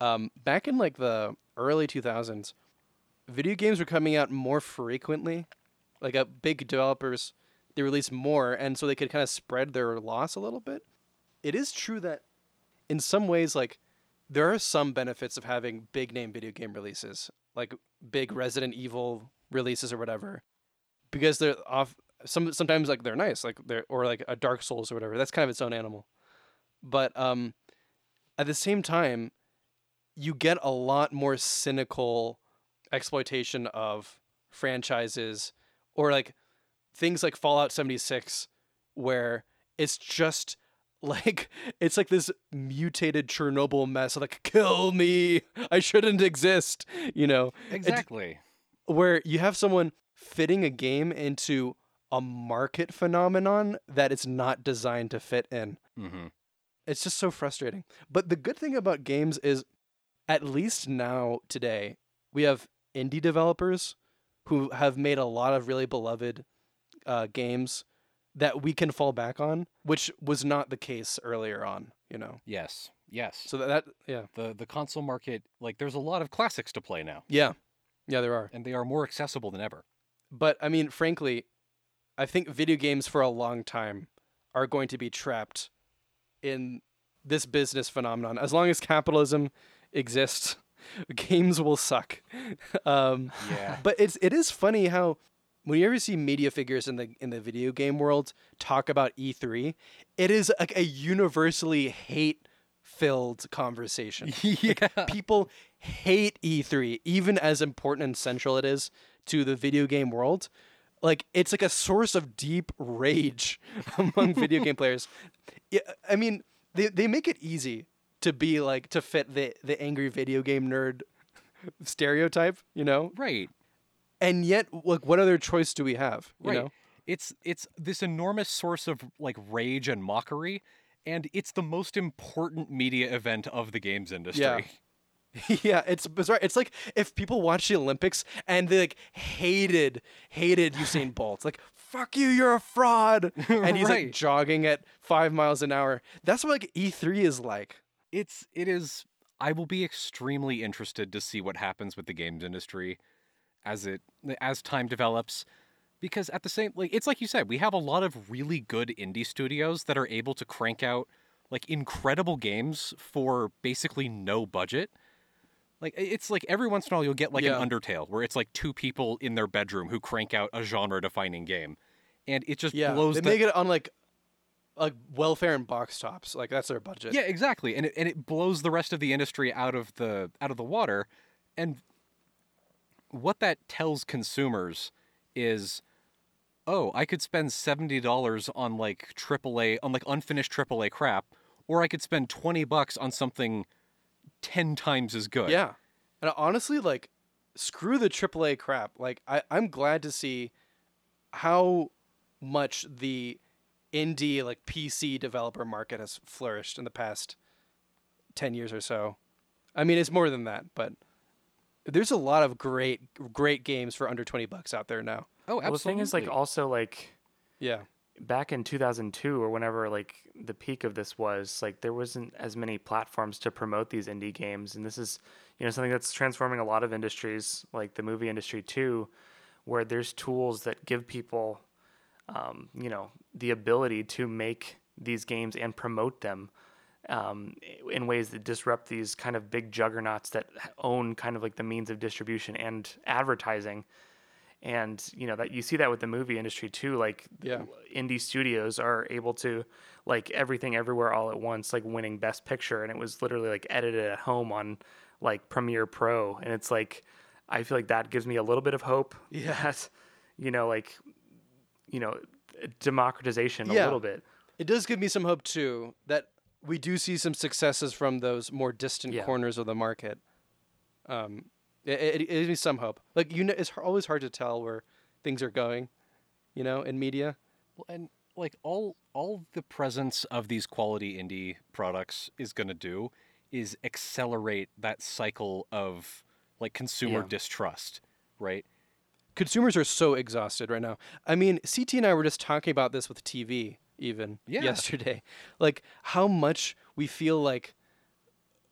um, back in like the early two thousands, video games were coming out more frequently. Like, uh, big developers, they released more, and so they could kind of spread their loss a little bit. It is true that, in some ways, like, there are some benefits of having big name video game releases, like big Resident Evil releases or whatever, because they're off. Some sometimes like they're nice, like they're or like a Dark Souls or whatever. That's kind of its own animal. But um, at the same time, you get a lot more cynical exploitation of franchises or like things like Fallout 76 where it's just like it's like this mutated Chernobyl mess like kill me. I shouldn't exist you know?
Exactly.
where you have someone fitting a game into a market phenomenon that it's not designed to fit in.
Hmm
it's just so frustrating. But the good thing about games is, at least now today, we have indie developers who have made a lot of really beloved uh, games that we can fall back on, which was not the case earlier on. You know,
Yes. Yes.
so that, that yeah,
the the console market, like there's a lot of classics to play now,
yeah, yeah, there are.
and they are more accessible than ever.
But I mean, frankly, I think video games for a long time are going to be trapped in this business phenomenon. As long as capitalism exists, *laughs* games will suck. *laughs* um,
Yeah.
but it's it is funny how when you ever see media figures in the in the video game world talk about E3, it is like a universally hate filled conversation. *laughs*
yeah.
People hate E3, even as important and central it is to the video game world. Like it's like a source of deep rage *laughs* among video game *laughs* players. Yeah, I mean, they they make it easy to be like to fit the the angry video game nerd stereotype, you know?
Right.
And yet, like, what other choice do we have? You
Right.
know?
It's it's this enormous source of like rage and mockery, and it's the most important media event of the games industry.
Yeah. *laughs* yeah, it's bizarre. It's like if people watch the Olympics and they like hated, hated Usain *laughs* Bolt. Like, fuck you, you're a fraud. *laughs* And he's
Right.
like jogging at five miles an hour. That's what like E3 is like.
It's it is I will be extremely interested to see what happens with the games industry as it as time develops because at the same like it's like you said we have a lot of really good indie studios that are able to crank out like incredible games for basically no budget like it's like every once in a while you'll get like
Yeah.
an undertale where it's like two people in their bedroom who crank out a genre defining game and it just
Yeah,
blows
they
the
make it on like like welfare and box tops. Like that's their budget.
Yeah, exactly. And it, and it blows the rest of the industry out of the out of the water. And what that tells consumers is oh, I could spend $70 on like AAA on like unfinished AAA crap or I could spend 20 bucks on something 10 times as good.
Yeah. And uh, honestly, like, screw the AAA crap. Like, I, I'm glad to see how much the indie, like, PC developer market has flourished in the past 10 years or so. I mean, it's more than that, but there's a lot of great, great games for under 20 bucks out there now.
Oh, absolutely.
Well, the thing is, like, also like
Yeah.
back in 2002 or whenever like the peak of this was like there wasn't as many platforms to promote these indie games and this is you know something that's transforming a lot of industries like the movie industry too where there's tools that give people um, you know the ability to make these games and promote them um, in ways that disrupt these kind of big juggernauts that own kind of like the means of distribution and advertising. And you know that you see that with the movie industry too like
Yeah.
indie studios are able to like everything everywhere all at once like winning best picture. And it was literally like edited at home on like premiere pro. And it's like i feel like that gives me a little bit of hope *laughs*
Yeah.
that you know like you know democratization a little bit.
It does give me some hope too that we do see some successes from those more distant
Yeah.
corners of the market. Um, it, it, it gives me some hope. Like you know, it's always hard to tell where things are going, you know, in media.
Well, and like all all the presence of these quality indie products is going to do is accelerate that cycle of like consumer
Yeah.
distrust, right?
Consumers are so exhausted right now. I mean, CT and I were just talking about this with TV even
Yeah.
yesterday. *laughs* Like how much we feel like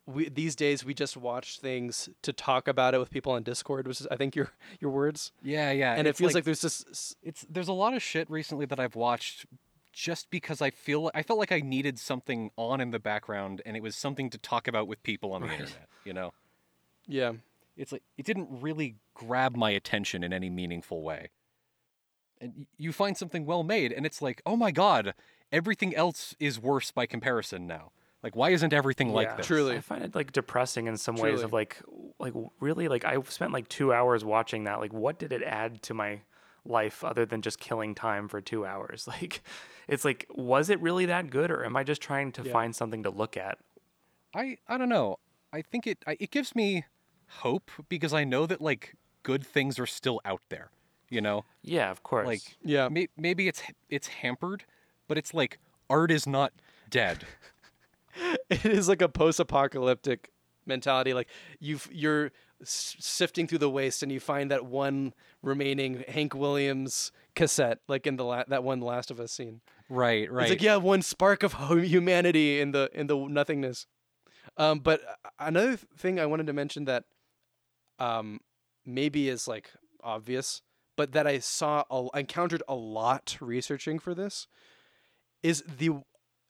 we these days we just watch things to talk about it with people on Discord, which is I think your your words.
Yeah, yeah.
and it feels like, there's this
it's there's a lot of shit recently that I've watched just because I feel I felt like I needed something on in the background and it was something to talk about with people on the internet, you know.
yeah.
It's like it didn't really grab my attention in any meaningful way. And you find something well made and it's like, "Oh my god, everything else is worse by comparison now." Like why isn't everything like
Yeah.
this?
Truly.
I find it like depressing in some ways of like like really like I spent like 2 hours watching that. Like what did it add to my life other than just killing time for 2 hours? *laughs* Like it's like was it really that good or am I just trying to
Yeah.
find something to look at?
I I don't know. I think it I, it gives me hope because I know that like good things are still out there, you know?
Yeah, of course.
Like
Yeah.
may, maybe it's it's hampered, but it's like art is not dead. *laughs*
it is like a post-apocalyptic mentality like you you're sifting through the waste and you find that one remaining Hank Williams cassette like in the la- that one Last of Us scene.
right, right.
It's like yeah, one spark of humanity in the in the nothingness. Um, but uh, another thing I wanted to mention that um, maybe is like obvious, but that I saw a, encountered a lot researching for this is the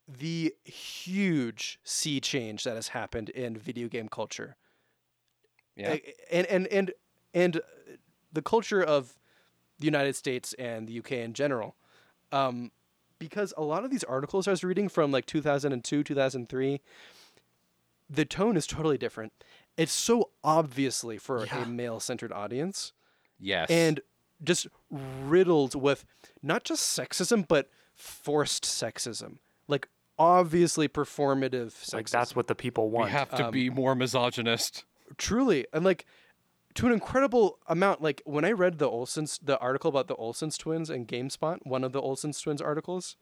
the huge sea change that has happened in video game culture.
yeah.
And and and and uh, the culture of the United States and the UK in general, um, because a lot of these articles I was reading from like 2002, 2003, the tone is totally different. It's so obviously for
Yeah.
a male-centered audience
yes.
and just riddled with not just sexism but forced sexism, like obviously performative sexism.
like that's what the people want.
we have to
um,
be more misogynist.
truly and like to an incredible amount like when i read the olsons the article about the olsons twins and gamespot one of the olsons twins articles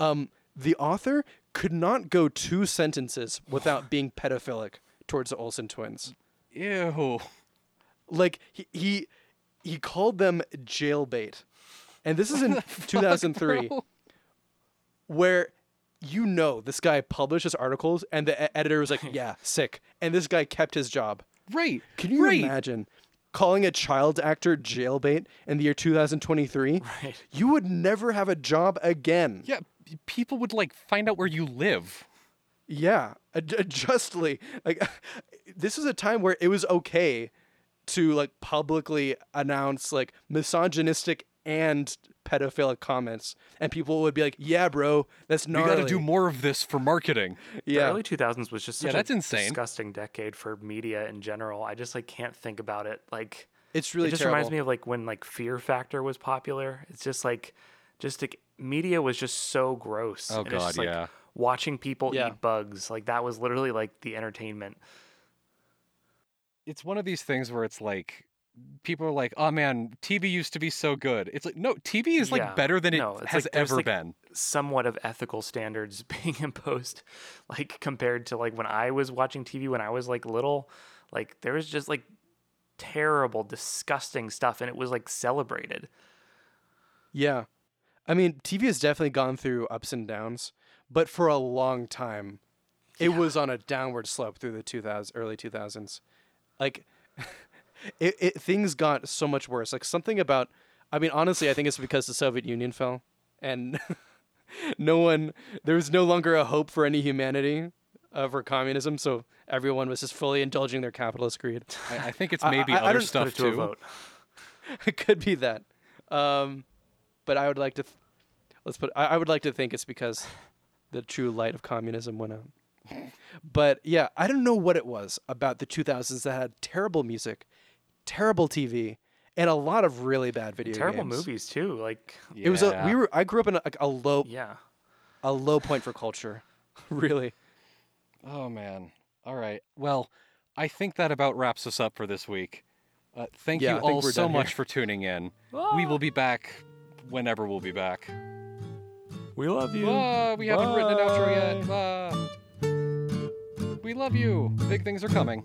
um the author could not go two sentences without being pedophilic towards the olsen twins
Ew.
like he he, he called them jailbait and this is in *laughs* 2003
bro?
where you know this guy published his articles and the editor was like *laughs* yeah sick and this guy kept his job
Right.
Can you
right.
imagine calling a child actor jailbait in the year 2023?
Right.
You would never have a job again.
Yeah, people would like find out where you live.
Yeah, ad- *laughs* justly. Like this is a time where it was okay to like publicly announce like misogynistic and pedophilic comments, and people would be like, "Yeah, bro, that's
We
gnarly."
got to do more of this for marketing.
Yeah, The
Yeah,
early 2000s was just such
Yeah, that's
a
insane.
disgusting decade for media in general. I just like can't think about it. Like
it's really
it just
terrible.
reminds me of like when like Fear Factor was popular. It's just like just like media was just so gross.
Oh,
and it's just,
God,
like,
yeah.
Watching people
Yeah.
eat bugs, like that was literally like the entertainment.
It's one of these things where it's like people are like, "Oh man, TV used to be so good." It's like, no, TV is like
Yeah.
better than it
No,
has
like
ever
like,
been.
Somewhat of ethical standards *laughs* being imposed, like compared to like when I was watching TV when I was like little, like there was just like terrible, disgusting stuff, and it was like celebrated.
Yeah. I mean, TV has definitely gone through ups and downs, but for a long time, it was on a downward slope through the 2000s, early 2000s. Like, *laughs* it, it things got so much worse. Like something about, I mean, honestly, I think it's because the Soviet Union fell, and *laughs* no one, there was no longer a hope for any humanity uh, for communism. So everyone was just fully indulging their capitalist greed.
I, I think it's
I-
maybe
I- I
other
Put
stuff
it to
too.
vote. *laughs*
it could be that. Um, but I would like to, th- let's put. I, I would like to think it's because the true light of communism went out. But yeah, I don't know what it was about the 2000s that had terrible music, terrible TV, and a lot of really bad video
Terrible
games.
movies too. Like
It was a we were. I grew up in a, like a low
yeah.
a low point for culture, *laughs* really.
Oh man. All right. Well, I think that about wraps us up for this week. Uh, thank
Yeah,
you all so much
here.
for tuning in. We will be back whenever we'll be back.
We love you.
Ah, we haven't written an outro yet. Ah. We love you. Big things are coming.